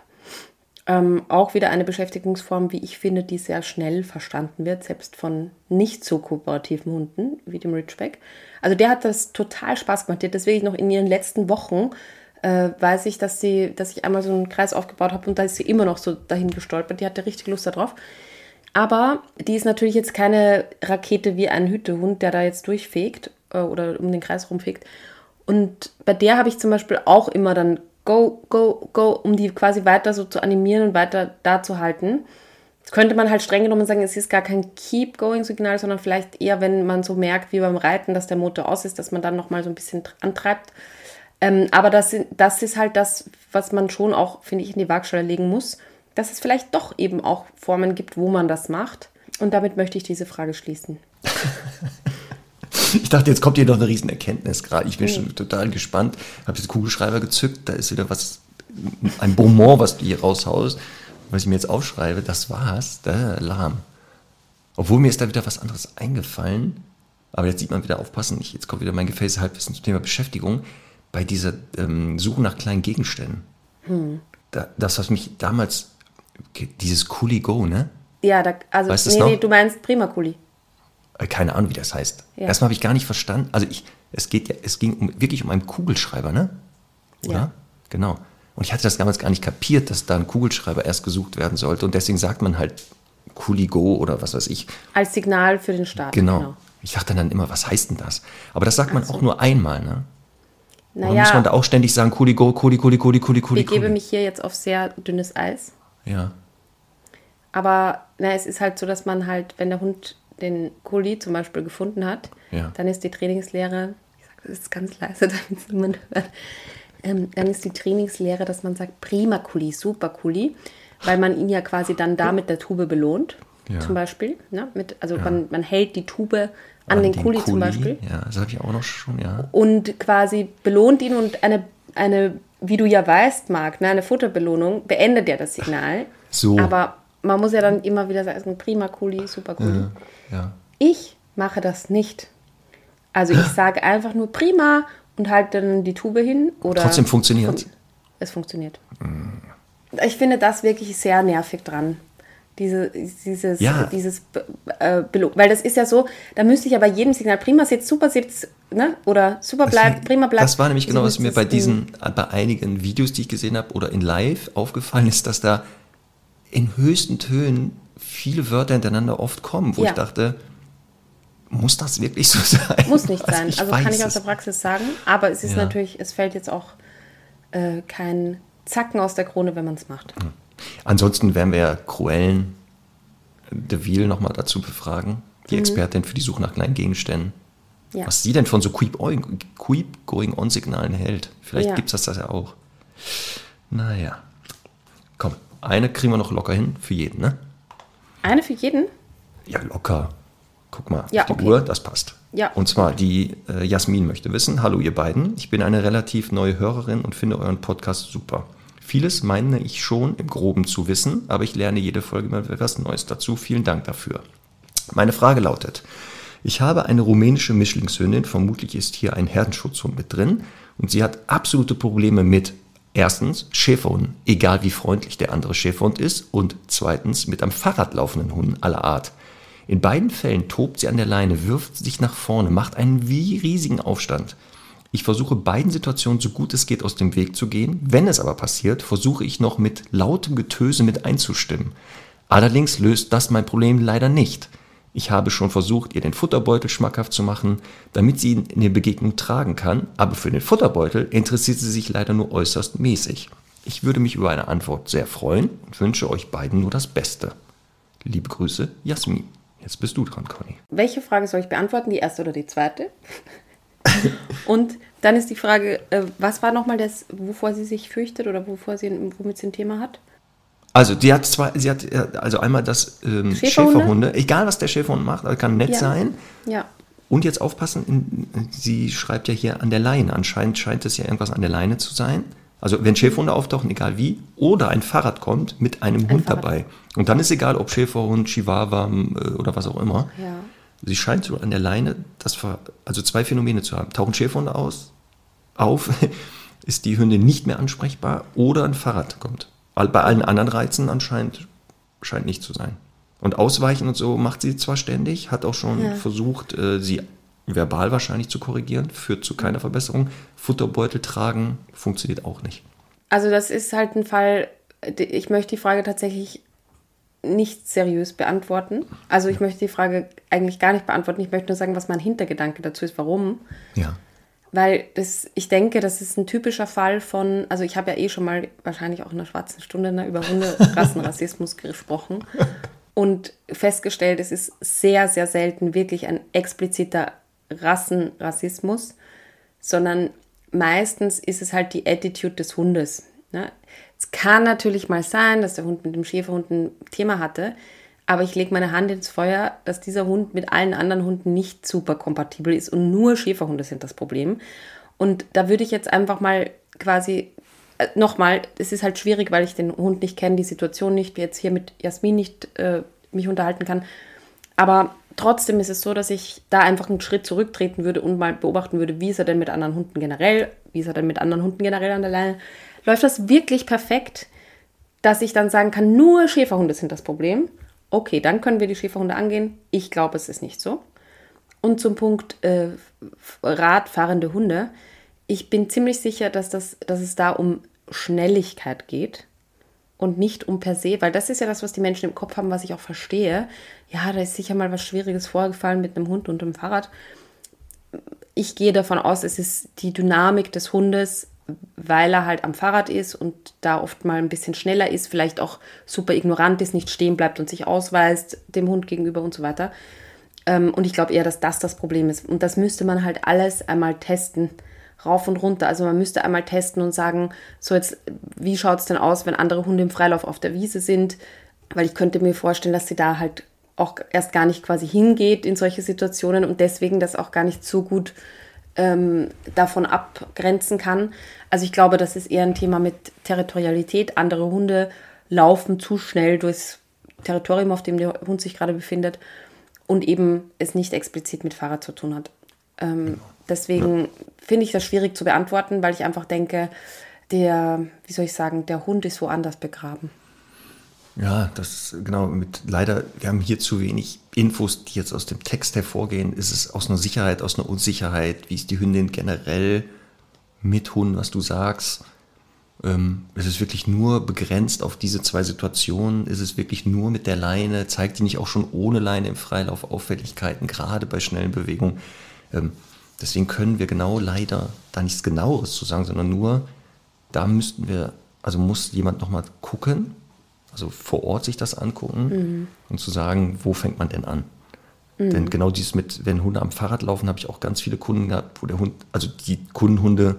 Ähm, auch wieder eine Beschäftigungsform, wie ich finde, die sehr schnell verstanden wird, selbst von nicht so kooperativen Hunden wie dem Ridgeback. Also der hat das total Spaß gemacht. Die hat deswegen noch in ihren letzten Wochen, äh, weiß ich, dass sie, dass ich einmal so einen Kreis aufgebaut habe und da ist sie immer noch so dahin gestolpert. Die hatte richtig Lust darauf. Aber die ist natürlich jetzt keine Rakete wie ein Hütehund, der da jetzt durchfegt äh, oder um den Kreis rumfegt. Und bei der habe ich zum Beispiel auch immer dann go, go, go, um die quasi weiter so zu animieren und weiter da zu halten. Jetzt könnte man halt streng genommen sagen, es ist gar kein Keep-Going-Signal, sondern vielleicht eher, wenn man so merkt, wie beim Reiten, dass der Motor aus ist, dass man dann nochmal so ein bisschen tr- antreibt. Ähm, aber das, das ist halt das, was man schon auch, finde ich, in die Waagschale legen muss, dass es vielleicht doch eben auch Formen gibt, wo man das macht. Und damit möchte ich diese Frage schließen. Ich dachte, jetzt kommt hier noch eine riesen Erkenntnis gerade. Ich bin schon total gespannt. Habe jetzt Kugelschreiber gezückt. Da ist wieder was, ein Bonbon, was du hier raushaust, was ich mir jetzt aufschreibe. Das war's. Da, lahm. Obwohl mir ist da wieder was anderes eingefallen. Aber jetzt sieht man wieder aufpassen. Ich, jetzt kommt wieder mein gefälltes Halbwissen zum Thema Beschäftigung. Bei dieser ähm, Suche nach kleinen Gegenständen. Da, das, was mich damals, dieses Coolie Go, ne? Ja, da, also, Weißt nee, nee, du meinst Primakuli. Äh, keine Ahnung, wie das heißt. Ja. Erstmal habe ich gar nicht verstanden. Also ich, es geht ja, es ging um, wirklich um einen Kugelschreiber, ne? Oder? Ja. Genau. Und ich hatte das damals gar nicht kapiert, dass da ein Kugelschreiber erst gesucht werden sollte. Und deswegen sagt man halt Kuligo oder was weiß ich. Als Signal für den Start. Genau. Ich dachte dann immer, was heißt denn das? Aber das sagt man auch nur einmal, ne? Oder muss man Naja, da auch ständig sagen, Kuligo, Kuli, Kuli, Kuli, Kuli, Kuli, ich gebe mich hier jetzt auf sehr dünnes Eis. Ja. Aber na, es ist halt so, dass man halt, wenn der Hund den Kuli zum Beispiel gefunden hat, Ja. dann ist die Trainingslehre, ich sage das ist ganz leise, damit es niemand hört, ähm, dann ist die Trainingslehre, dass man sagt, prima Kuli, super Kuli, weil man ihn ja quasi dann da mit der Tube belohnt, Ja. zum Beispiel. Ne? Mit, also man, man hält die Tube an den Kuli zum Beispiel Ja, das habe ich auch noch schon, ja. und quasi belohnt ihn und eine, eine wie du ja weißt, Marc, ne, eine Futterbelohnung beendet ja das Signal. So. Aber man muss ja dann immer wieder sagen, prima Kuli, super Kuli. Ja. Ich mache das nicht. Also ich sage einfach nur prima und halte dann die Tube hin. Oder Trotzdem funktioniert es. Es funktioniert. Ich finde das wirklich sehr nervig dran. Diese, dieses, Ja. dieses, äh, weil das ist ja so, da müsste ich ja bei jedem Signal, prima sitzt, super sitzt, ne? oder super bleibt, prima bleibt. Das war nämlich genau, was mir bei diesen, bei einigen Videos, die ich gesehen habe oder in Live aufgefallen ist, dass da in höchsten Tönen viele Wörter hintereinander oft kommen, wo Ja. ich dachte, muss das wirklich so sein? Muss nicht Also sein. also kann ich aus der Praxis sagen. Aber es ist Ja. natürlich, es fällt jetzt auch äh, kein Zacken aus der Krone, wenn man es macht. Ansonsten werden wir ja Cruellen de Ville nochmal dazu befragen, die Expertin für die Suche nach kleinen Gegenständen. Mhm. Ja. Was sie denn von so Keep-Going-On-Signalen hält. Vielleicht Ja. gibt es das, das ja auch. Naja. Komm, eine kriegen wir noch locker hin für jeden, ne? Eine für jeden? Ja, locker. Guck mal, Ja, auf die okay. Uhr, das passt. Ja. Und zwar, die äh, Jasmin möchte wissen, hallo ihr beiden, ich bin eine relativ neue Hörerin und finde euren Podcast super. Vieles meine ich schon im Groben zu wissen, aber ich lerne jede Folge mal etwas Neues dazu. Vielen Dank dafür. Meine Frage lautet, ich habe eine rumänische Mischlingshündin, vermutlich ist hier ein Herdenschutzhund mit drin und sie hat absolute Probleme mit erstens Schäferhunden, egal wie freundlich der andere Schäferhund ist und zweitens mit am Fahrrad laufenden Hunden aller Art. In beiden Fällen tobt sie an der Leine, wirft sich nach vorne, macht einen wie riesigen Aufstand. Ich versuche beiden Situationen so gut es geht aus dem Weg zu gehen. Wenn es aber passiert, versuche ich noch mit lautem Getöse mit einzustimmen. Allerdings löst das mein Problem leider nicht. Ich habe schon versucht, ihr den Futterbeutel schmackhaft zu machen, damit sie ihn in der Begegnung tragen kann, aber für den Futterbeutel interessiert sie sich leider nur äußerst mäßig. Ich würde mich über eine Antwort sehr freuen und wünsche euch beiden nur das Beste. Liebe Grüße, Jasmin. Jetzt bist du dran, Conny. Welche Frage soll ich beantworten? Die erste oder die zweite? Und dann ist die Frage, äh, was war nochmal das, wovor sie sich fürchtet oder wovor sie, womit sie ein Thema hat? Also, die hat zwei, sie hat äh, also einmal das ähm, Schäferhunde? Schäferhunde. egal was der Schäferhund macht, also kann nett Ja. sein. Ja. Und jetzt aufpassen, in, sie schreibt ja hier an der Leine. Anscheinend scheint es ja irgendwas an der Leine zu sein. Also wenn Schäferhunde auftauchen, egal wie, oder ein Fahrrad kommt mit einem Hund Fahrrad. dabei. Und dann ist egal, ob Schäferhund, Chihuahua äh, oder was auch immer. Ja. Sie scheint so an der Leine, das also zwei Phänomene zu haben. Tauchen Schäferhunde aus, auf, ist die Hündin nicht mehr ansprechbar oder ein Fahrrad kommt. Bei allen anderen Reizen anscheinend scheint nicht zu sein. Und ausweichen und so macht sie zwar ständig, hat auch schon Ja. versucht, äh, sie verbal wahrscheinlich zu korrigieren, führt zu keiner Verbesserung. Futterbeutel tragen funktioniert auch nicht. Also das ist halt ein Fall, ich möchte die Frage tatsächlich nicht seriös beantworten. Also ich möchte die Frage eigentlich gar nicht beantworten. Ich möchte nur sagen, was mein Hintergedanke dazu ist, warum. Ja. Weil das, ich denke, das ist ein typischer Fall von, also ich habe ja eh schon mal wahrscheinlich auch in der schwarzen Stunde ne, über Hunderassenrassismus gesprochen und festgestellt, es ist sehr, sehr selten wirklich ein expliziter Rassenrassismus, sondern meistens ist es halt die Attitude des Hundes. Ne? Es kann natürlich mal sein, dass der Hund mit dem Schäferhund ein Thema hatte, aber ich lege meine Hand ins Feuer, dass dieser Hund mit allen anderen Hunden nicht super kompatibel ist und nur Schäferhunde sind das Problem. Und da würde ich jetzt einfach mal quasi, äh, nochmal, es ist halt schwierig, weil ich den Hund nicht kenne, die Situation nicht, jetzt hier mit Jasmin nicht äh, mich unterhalten kann. Aber trotzdem ist es so, dass ich da einfach einen Schritt zurücktreten würde und mal beobachten würde, wie ist er denn mit anderen Hunden generell, wie ist er denn mit anderen Hunden generell an der Leine. Läuft das wirklich perfekt, dass ich dann sagen kann, nur Schäferhunde sind das Problem? Okay, dann können wir die Schäferhunde angehen. Ich glaube, es ist nicht so. Und zum Punkt äh, Radfahrende Hunde. Ich bin ziemlich sicher, dass, das, dass es da um Schnelligkeit geht und nicht um per se, weil das ist ja das, was die Menschen im Kopf haben, was ich auch verstehe. Ja, da ist sicher mal was Schwieriges vorgefallen mit einem Hund und einem Fahrrad. Ich gehe davon aus, es ist die Dynamik des Hundes, weil er halt am Fahrrad ist und da oft mal ein bisschen schneller ist, vielleicht auch super ignorant ist, nicht stehen bleibt und sich ausweist dem Hund gegenüber und so weiter. Ähm, und ich glaube eher, dass das das Problem ist. Und das müsste man halt alles einmal testen, rauf und runter. Also man müsste einmal testen und sagen, so jetzt, wie schaut es denn aus, wenn andere Hunde im Freilauf auf der Wiese sind? Weil ich könnte mir vorstellen, dass sie da halt auch erst gar nicht quasi hingeht in solche Situationen und deswegen das auch gar nicht so gut ähm, davon abgrenzen kann. Also ich glaube, das ist eher ein Thema mit Territorialität. Andere Hunde laufen zu schnell durchs Territorium, auf dem der Hund sich gerade befindet und eben es nicht explizit mit Fahrrad zu tun hat. Ähm, Deswegen ja. finde ich das schwierig zu beantworten, weil ich einfach denke, der, wie soll ich sagen, der Hund ist woanders begraben. Ja, das genau. Mit leider, wir haben hier zu wenig Infos, die jetzt aus dem Text hervorgehen. Ist es aus einer Sicherheit, aus einer Unsicherheit? Wie ist die Hündin generell mit Hund, was du sagst? Ähm, ist es wirklich nur begrenzt auf diese zwei Situationen? Ist es wirklich nur mit der Leine? Zeigt die nicht auch schon ohne Leine im Freilauf Auffälligkeiten, gerade bei schnellen Bewegungen? Ähm, deswegen können wir genau leider da nichts genaueres zu sagen, sondern nur, da müssten wir, also muss jemand nochmal gucken, also vor Ort sich das angucken mhm. und zu sagen, wo fängt man denn an? Mhm. Denn genau dieses mit, wenn Hunde am Fahrrad laufen, habe ich auch ganz viele Kunden gehabt, wo der Hund, also die Kundenhunde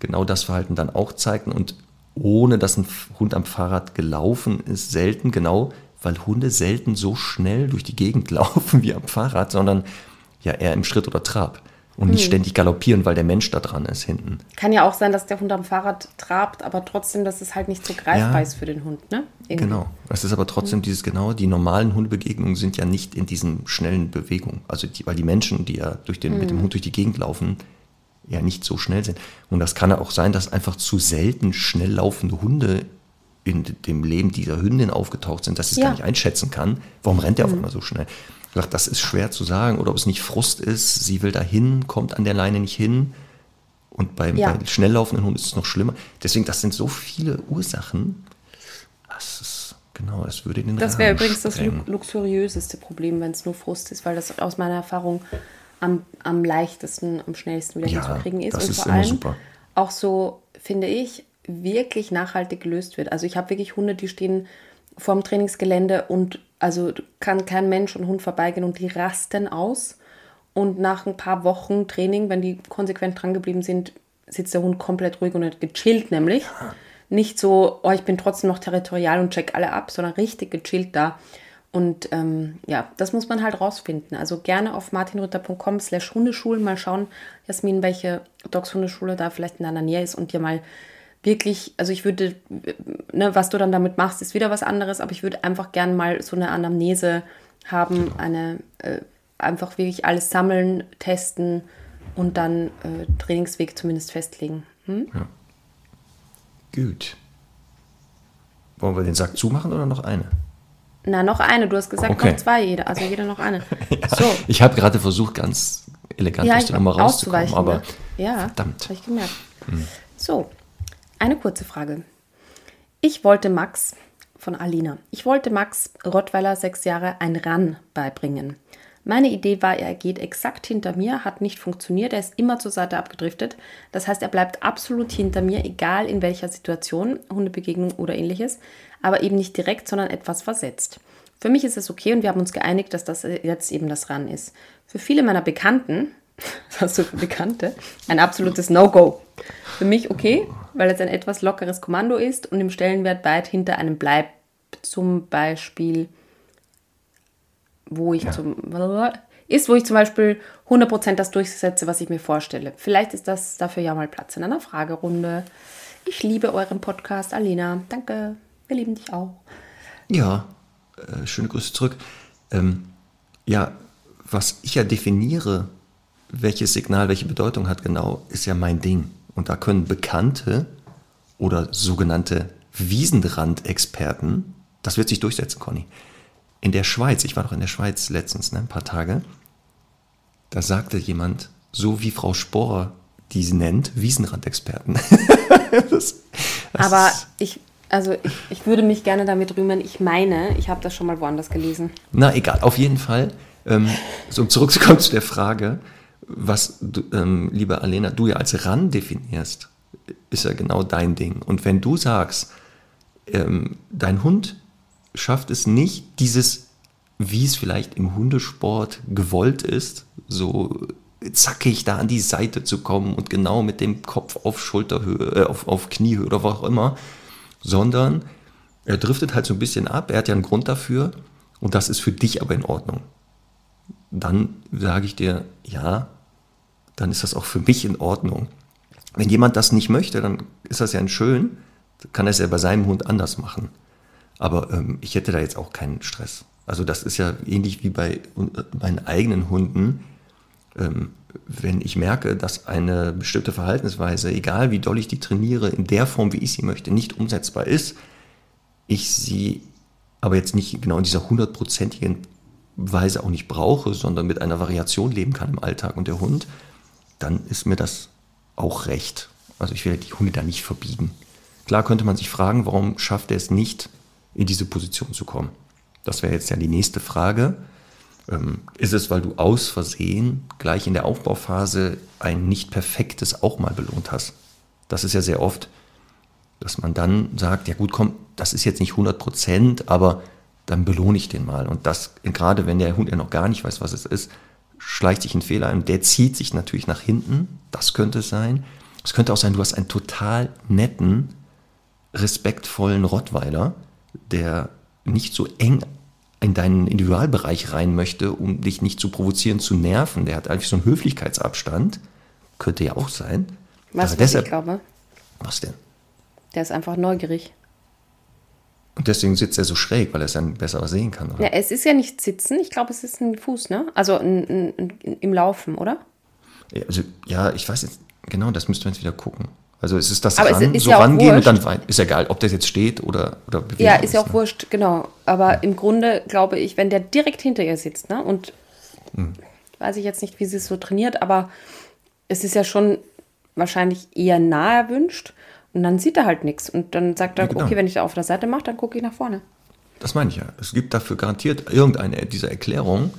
genau das Verhalten dann auch zeigten und ohne dass ein Hund am Fahrrad gelaufen ist, selten, genau, weil Hunde selten so schnell durch die Gegend laufen wie am Fahrrad, sondern ja eher im Schritt oder Trab und nicht hm. ständig galoppieren, weil der Mensch da dran ist hinten. Kann ja auch sein, dass der Hund am Fahrrad trabt, aber trotzdem, dass es halt nicht so greifbar ja, ist für den Hund, ne? Irgendwie. Genau. Es ist aber trotzdem mhm. dieses genau, die normalen Hundebegegnungen sind ja nicht in diesen schnellen Bewegungen. Also die, weil die Menschen, die ja durch den, mhm. mit dem hm. Hund durch die Gegend laufen, ja nicht so schnell sind. Und das kann ja auch sein, dass einfach zu selten schnell laufende Hunde in dem Leben dieser Hündin aufgetaucht sind, dass sie es ja. gar nicht einschätzen kann. Warum rennt der mhm. auf einmal so schnell? Gesagt, das ist schwer zu sagen oder ob es nicht Frust ist, sie will dahin, kommt an der Leine nicht hin. Und beim, ja. bei schnell laufenden Hunden ist es noch schlimmer. Deswegen, das sind so viele Ursachen. Das ist, genau, das würde den Das wäre übrigens das luxuriöseste Problem, wenn es nur Frust ist, weil das aus meiner Erfahrung am, am leichtesten, am schnellsten wieder ja, hinzukriegen ist. Das und ist vor immer allem super. auch so, finde ich, wirklich nachhaltig gelöst wird. Also ich habe wirklich Hunde, die stehen vorm Trainingsgelände und also kann kein Mensch und Hund vorbeigehen und die rasten aus. Und nach ein paar Wochen Training, wenn die konsequent dran geblieben sind, sitzt der Hund komplett ruhig und gechillt nämlich. Nicht so, oh, ich bin trotzdem noch territorial und check alle ab, sondern richtig gechillt da. Und ähm, ja, das muss man halt rausfinden. Also gerne auf martinrütter.com slash Hundeschulen mal schauen, Jasmin, welche Dogs-Hundeschule da vielleicht in deiner Nähe ist und dir mal wirklich, also ich würde, ne, was du dann damit machst, ist wieder was anderes, aber ich würde einfach gern mal so eine Anamnese haben, genau. eine äh, einfach wirklich alles sammeln, testen und dann äh, Trainingsweg zumindest festlegen. Hm? Ja. Gut. Wollen wir den Sack zumachen oder noch eine? Na, noch eine. Du hast gesagt, okay. noch zwei jeder. Also jeder noch eine. ja, so. Ich habe gerade versucht, ganz elegant ja, aus der Nummer rauszukommen, aber ne? ja, verdammt. Habe ich gemerkt. Hm. So, eine kurze Frage. Ich wollte Max von Alina. Ich wollte Max Rottweiler sechs Jahre ein Ran beibringen. Meine Idee war, er geht exakt hinter mir, hat nicht funktioniert, er ist immer zur Seite abgedriftet. Das heißt, er bleibt absolut hinter mir, egal in welcher Situation, Hundebegegnung oder ähnliches, aber eben nicht direkt, sondern etwas versetzt. Für mich ist es okay und wir haben uns geeinigt, dass das jetzt eben das Ran ist. Für viele meiner Bekannten, was hast du für Bekannte, ein absolutes No-Go. Für mich okay, weil es ein etwas lockeres Kommando ist und im Stellenwert weit hinter einem bleibt. Zum Beispiel, wo ich ja. zum ist, wo ich zum Beispiel 100% das durchsetze, was ich mir vorstelle. Vielleicht ist das dafür ja mal Platz in einer Fragerunde. Ich liebe euren Podcast, Alina. Danke. Wir lieben dich auch. Ja, äh, schöne Grüße zurück. Ähm, ja, was ich ja definiere, welches Signal welche Bedeutung hat genau, ist ja mein Ding. Und da können bekannte oder sogenannte Wiesenrand-Experten, das wird sich durchsetzen, Conny. In der Schweiz, ich war doch in der Schweiz letztens, ne, ein paar Tage, da sagte jemand, so wie Frau Sporer die sie nennt, Wiesenrand-Experten. Aber ich, also ich, ich würde mich gerne damit rühmen, ich meine, ich habe das schon mal woanders gelesen. Na egal, auf jeden Fall. Ähm, so, um zurückzukommen zu der Frage, was, du, ähm, liebe Alena, du ja als RAN definierst, ist ja genau dein Ding. Und wenn du sagst, ähm, dein Hund schafft es nicht, dieses, wie es vielleicht im Hundesport gewollt ist, so zackig da an die Seite zu kommen und genau mit dem Kopf auf Schulterhöhe, äh, auf, auf Kniehöhe oder wo auch immer, sondern er driftet halt so ein bisschen ab, er hat ja einen Grund dafür und das ist für dich aber in Ordnung. Dann sage ich dir, ja, dann ist das auch für mich in Ordnung. Wenn jemand das nicht möchte, dann ist das ja ein schön, kann er es ja bei seinem Hund anders machen. Aber ähm, ich hätte da jetzt auch keinen Stress. Also das ist ja ähnlich wie bei äh, meinen eigenen Hunden. Ähm, wenn ich merke, dass eine bestimmte Verhaltensweise, egal wie doll ich die trainiere, in der Form, wie ich sie möchte, nicht umsetzbar ist, ich sie aber jetzt nicht genau in dieser hundertprozentigen Weise auch nicht brauche, sondern mit einer Variation leben kann im Alltag und der Hund, dann ist mir das auch recht. Also ich werde die Hunde da nicht verbiegen. Klar könnte man sich fragen, warum schafft er es nicht, in diese Position zu kommen? Das wäre jetzt ja die nächste Frage. Ähm, ist es, weil du aus Versehen gleich in der Aufbauphase ein nicht perfektes auch mal belohnt hast? Das ist ja sehr oft, dass man dann sagt, ja gut, komm, das ist jetzt nicht 100 Prozent, aber dann belohne ich den mal. Und das, gerade wenn der Hund ja noch gar nicht weiß, was es ist, schleicht sich ein Fehler ein. Der zieht sich natürlich nach hinten. Das könnte es sein. Es könnte auch sein, du hast einen total netten, respektvollen Rottweiler, der nicht so eng in deinen Individualbereich rein möchte, um dich nicht zu provozieren, zu nerven. Der hat eigentlich so einen Höflichkeitsabstand. Könnte ja auch sein. Was, was deshalb, ich glaube? Was denn? Der ist einfach neugierig. Und deswegen sitzt er so schräg, weil er es dann besser sehen kann, oder? Ja, es ist ja nicht Sitzen, ich glaube, es ist ein Fuß, ne? Also ein, ein, ein, im Laufen, oder? Ja, also, ja, ich weiß jetzt, genau, das müssten wir jetzt wieder gucken. Also es ist das Aber ran, ist so ja rangehen und dann. Ist egal, ob das jetzt steht oder, oder bewegt. Ja, ist ja auch ne? wurscht, genau. Aber im Grunde glaube ich, wenn der direkt hinter ihr sitzt, ne? Und hm. weiß ich jetzt nicht, wie sie es so trainiert, aber es ist ja schon wahrscheinlich eher nah erwünscht. Und dann sieht er halt nichts. Und dann sagt er, ja, genau. okay, wenn ich da auf der Seite mache, dann gucke ich nach vorne. Das meine ich ja. Es gibt dafür garantiert irgendeine dieser Erklärungen.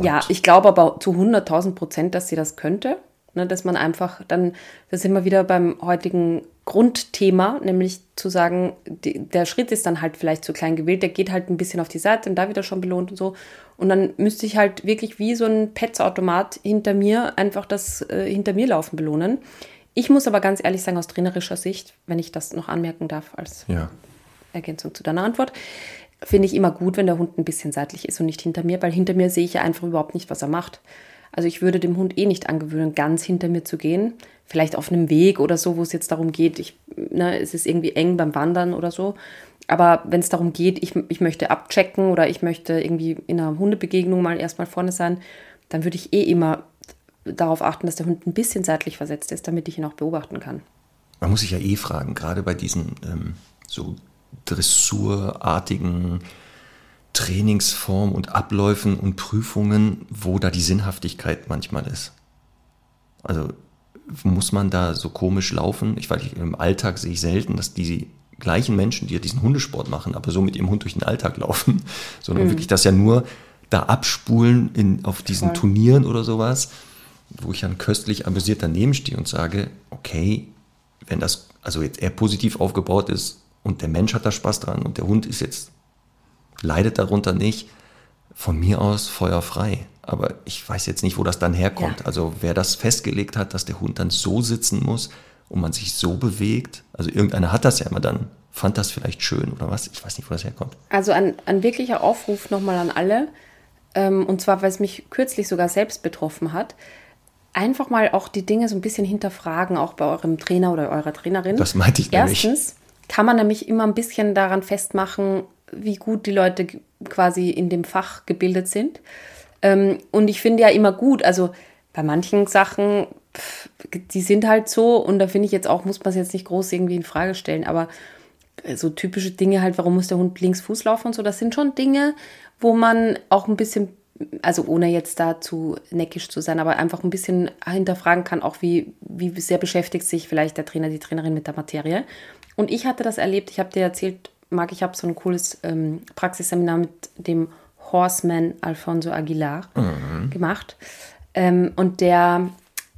Ja, ich glaube aber zu 100.000 Prozent, dass sie das könnte. Ne, dass man einfach dann, da sind wir wieder beim heutigen Grundthema, nämlich zu sagen, die, der Schritt ist dann halt vielleicht zu klein gewählt, der geht halt ein bisschen auf die Seite und da wieder schon belohnt und so. Und dann müsste ich halt wirklich wie so ein Pets-Automat hinter mir einfach das äh, hinter mir laufen belohnen. Ich muss aber ganz ehrlich sagen, aus trainerischer Sicht, wenn ich das noch anmerken darf als ja. Ergänzung zu deiner Antwort, finde ich immer gut, wenn der Hund ein bisschen seitlich ist und nicht hinter mir, weil hinter mir sehe ich ja einfach überhaupt nicht, was er macht. Also ich würde dem Hund eh nicht angewöhnen, ganz hinter mir zu gehen. Vielleicht auf einem Weg oder so, wo es jetzt darum geht, ich, ne, es ist irgendwie eng beim Wandern oder so. Aber wenn es darum geht, ich, ich möchte abchecken oder ich möchte irgendwie in einer Hundebegegnung mal erstmal vorne sein, dann würde ich eh immer darauf achten, dass der Hund ein bisschen seitlich versetzt ist, damit ich ihn auch beobachten kann. Man muss sich ja eh fragen, gerade bei diesen ähm, so dressurartigen Trainingsformen und Abläufen und Prüfungen, wo da die Sinnhaftigkeit manchmal ist. Also muss man da so komisch laufen? Ich weiß, im Alltag sehe ich selten, dass die gleichen Menschen, die ja diesen Hundesport machen, aber so mit ihrem Hund durch den Alltag laufen, sondern mhm. wirklich das ja nur da abspulen in, auf diesen Voll. Turnieren oder sowas wo ich dann köstlich amüsiert daneben stehe und sage, okay, wenn das also jetzt eher positiv aufgebaut ist und der Mensch hat da Spaß dran und der Hund ist jetzt, leidet darunter nicht, von mir aus feuerfrei. Aber ich weiß jetzt nicht, wo das dann herkommt. Ja. Also wer das festgelegt hat, dass der Hund dann so sitzen muss und man sich so bewegt, also irgendeiner hat das ja immer dann, fand das vielleicht schön oder was, ich weiß nicht, wo das herkommt. Also ein, ein wirklicher Aufruf nochmal an alle, ähm, und zwar, weil es mich kürzlich sogar selbst betroffen hat einfach mal auch die Dinge so ein bisschen hinterfragen, auch bei eurem Trainer oder eurer Trainerin. Das meinte ich nämlich. Erstens kann man nämlich immer ein bisschen daran festmachen, wie gut die Leute quasi in dem Fach gebildet sind. Ähm, und ich finde ja immer gut, also bei manchen Sachen, die sind halt so und da finde ich jetzt auch, muss man es jetzt nicht groß irgendwie in Frage stellen, aber so typische Dinge halt, warum muss der Hund links Fuß laufen und so, das sind schon Dinge, wo man auch ein bisschen also ohne jetzt da zu neckisch zu sein, aber einfach ein bisschen hinterfragen kann, auch wie, wie sehr beschäftigt sich vielleicht der Trainer, die Trainerin mit der Materie. Und ich hatte das erlebt, ich habe dir erzählt, Marc, ich habe so ein cooles ähm, Praxisseminar mit dem Horseman Alfonso Aguilar mhm. gemacht. Ähm, und der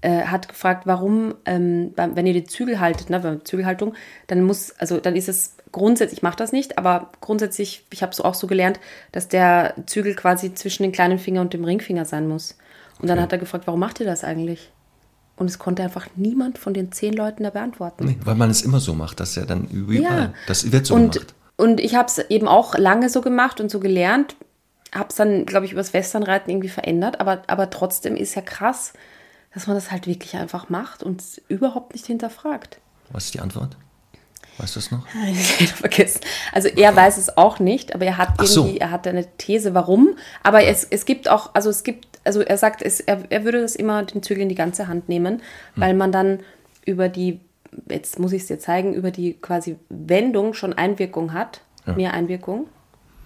äh, hat gefragt, warum, ähm, wenn ihr die Zügel haltet, ne, Zügelhaltung, dann muss, also dann ist es grundsätzlich, ich mache das nicht, aber grundsätzlich, ich habe es auch so gelernt, dass der Zügel quasi zwischen den kleinen Finger und dem Ringfinger sein muss. Und okay. dann hat er gefragt, warum macht ihr das eigentlich? Und es konnte einfach niemand von den zehn Leuten da beantworten. Nee, weil man es immer so macht, dass er dann überall, ja. das wird so und, gemacht. Und ich habe es eben auch lange so gemacht und so gelernt, habe es dann, glaube ich, übers Westernreiten irgendwie verändert, aber, aber trotzdem ist ja krass, dass man das halt wirklich einfach macht und überhaupt nicht hinterfragt. Was ist die Antwort? Weißt du es noch? Ich vergessen. Also er weiß es auch nicht, aber er hat Ach so. irgendwie, er hat eine These, warum. Aber es, es gibt auch, also es gibt, also er sagt, es, er, er würde das immer den Zügel in die ganze Hand nehmen, Hm. weil man dann über die, jetzt muss ich es dir zeigen, über die quasi Wendung schon Einwirkung hat, mehr Einwirkung,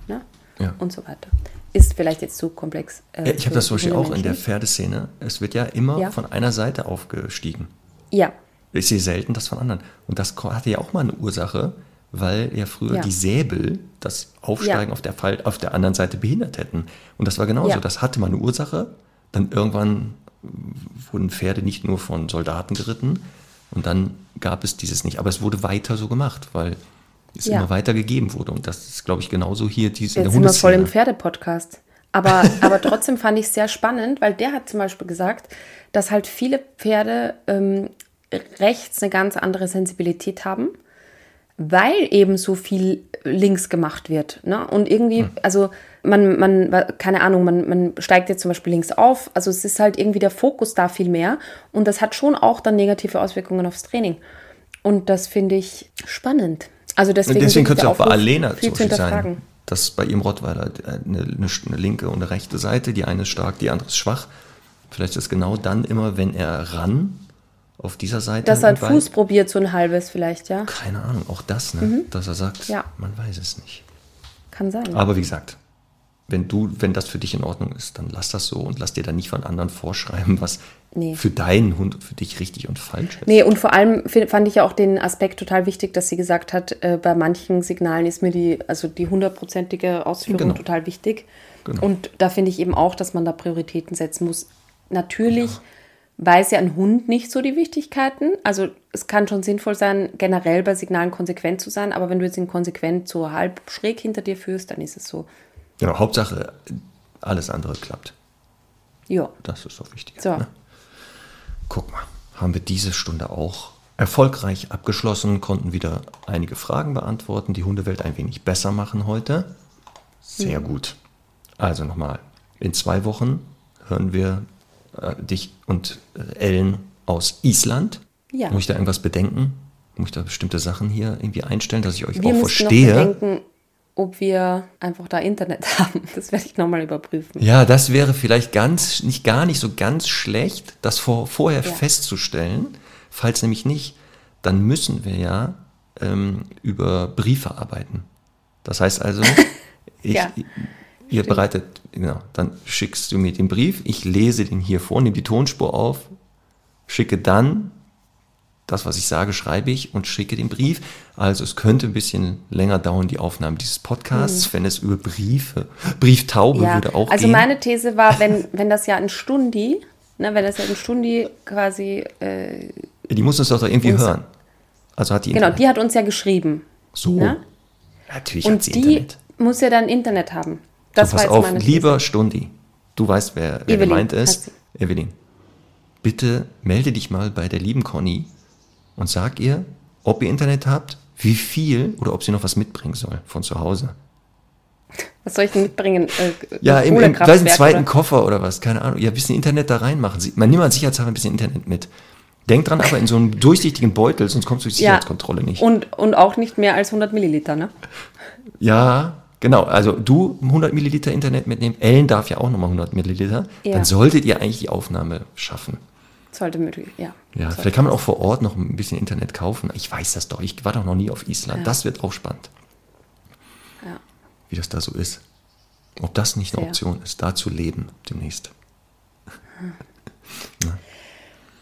ne? Ja. Und so weiter. Ist vielleicht jetzt zu komplex. äh, ich habe das zum Beispiel auch in der Menschen. Pferdeszene. Es wird ja immer Ja. von einer Seite aufgestiegen. Ja, Ich sehe selten das von anderen. Und das hatte ja auch mal eine Ursache, weil ja früher Ja. die Säbel das Aufsteigen Ja. auf, der Fall, auf der anderen Seite behindert hätten. Und das war genauso. Ja. Das hatte mal eine Ursache. Dann irgendwann wurden Pferde nicht nur von Soldaten geritten. Und dann gab es dieses nicht. Aber es wurde weiter so gemacht, weil es Ja. immer weiter gegeben wurde. Und das ist, glaube ich, genauso hier dies in Jetzt der sind wir voll im. Pferdepodcast. Aber, aber trotzdem fand ich es sehr spannend, weil der hat zum Beispiel gesagt, dass halt viele Pferde ähm, rechts eine ganz andere Sensibilität haben, weil eben so viel links gemacht wird. Ne? Und irgendwie, also man, man, keine Ahnung, man, man steigt jetzt zum Beispiel links auf. Also es ist halt irgendwie der Fokus da viel mehr. Und das hat schon auch dann negative Auswirkungen aufs Training. Und das finde ich spannend. Also deswegen, deswegen könnte es auch bei Alena zum zu Beispiel sein, dass bei ihrem Rottweiler eine, eine, eine linke und eine rechte Seite, die eine ist stark, die andere ist schwach. Vielleicht ist es genau dann immer, wenn er ran auf dieser Seite. Dass er einen Fuß probiert, so ein halbes vielleicht, ja. Keine Ahnung, auch das, ne? dass er sagt, Ja. man weiß es nicht. Kann sein. Aber wie gesagt, wenn du, wenn das für dich in Ordnung ist, dann lass das so und lass dir dann nicht von anderen vorschreiben, was Nee. für deinen Hund und für dich richtig und falsch ist. Nee, und vor allem fand ich ja auch den Aspekt total wichtig, dass sie gesagt hat, äh, bei manchen Signalen ist mir die, also die hundertprozentige Ausführung Genau. total wichtig. Genau. Und da finde ich eben auch, dass man da Prioritäten setzen muss. Natürlich weiß ja ein Hund nicht so die Wichtigkeiten. Also es kann schon sinnvoll sein, generell bei Signalen konsequent zu sein, aber wenn du jetzt ihn konsequent so halb schräg hinter dir führst, dann ist es so. Genau, Hauptsache, alles andere klappt. Ja. Das ist doch wichtig. So. Ne? Guck mal, haben wir diese Stunde auch erfolgreich abgeschlossen, konnten wieder einige Fragen beantworten, die Hundewelt ein wenig besser machen heute. Sehr gut. Also nochmal, in zwei Wochen hören wir äh, dich und äh, Ellen aus Island. Ja. Muss ich da irgendwas bedenken? Muss ich da bestimmte Sachen hier irgendwie einstellen, dass ich euch Wir auch müssen noch verstehe? bedenken, ob wir einfach da Internet haben. Das werde ich nochmal überprüfen. Ja, das wäre vielleicht ganz, nicht gar nicht so ganz schlecht, das vor, vorher Ja. festzustellen. Falls nämlich nicht, dann müssen wir ja ähm, über Briefe arbeiten. Das heißt also, ich, Ja, ihr bereitet, genau, dann schickst du mir den Brief, ich lese den hier vor, nehme die Tonspur auf, schicke dann das, was ich sage, schreibe ich und schicke den Brief. Also es könnte ein bisschen länger dauern, die Aufnahme dieses Podcasts, wenn es über Briefe, Brieftaube. Ja, würde auch also gehen. meine These war, wenn, wenn das ja ein Stundi, ne, wenn das ja ein Stundi quasi, äh, die muss uns doch irgendwie Uns- hören. Also hat die genau, Internet. die hat uns ja geschrieben. so. ne? Natürlich hat Und sie die Internet. muss ja dann Internet haben. Das so, war pass jetzt auf, meine These. lieber Stundi, du weißt, wer, wer gemeint ist. Evelyn, bitte melde dich mal bei der lieben Conny und sag ihr, ob ihr Internet habt, wie viel oder ob sie noch was mitbringen soll von zu Hause. Was soll ich denn mitbringen? Äh, Ja, im, im weiß, nicht, zweiten oder? Koffer oder was, keine Ahnung. Ja, ein bisschen Internet da reinmachen. Man nimmt mal sicherheitshalber ein bisschen Internet mit. Denk dran, aber in so einem durchsichtigen Beutel, sonst kommst du durch die Ja. Sicherheitskontrolle nicht. Und, und auch nicht mehr als 100 Milliliter, ne? Ja, genau. Also du 100 Milliliter Internet mitnehmen. Ellen darf ja auch nochmal 100 Milliliter. Ja. Dann solltet ihr eigentlich die Aufnahme schaffen. Sollte möglich, ja. Ja, vielleicht kann man auch vor Ort noch ein bisschen Internet kaufen. Ich weiß das doch. Ich war doch noch nie auf Island. Ja. Das wird auch spannend, Ja. wie das da so ist. Ob das nicht eine Sehr. Option ist, da zu leben demnächst.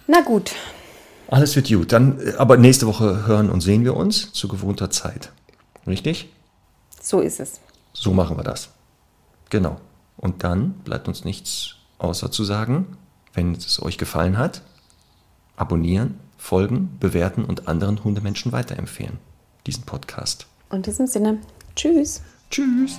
Na gut, Alles wird gut. Dann, äh, aber nächste Woche hören und sehen wir uns zu gewohnter Zeit. Richtig? so ist es. So machen wir das. Genau. Und dann bleibt uns nichts außer zu sagen, wenn es euch gefallen hat, abonnieren, folgen, bewerten und anderen Hundemenschen weiterempfehlen. Diesen Podcast. Und in diesem Sinne, tschüss. Tschüss.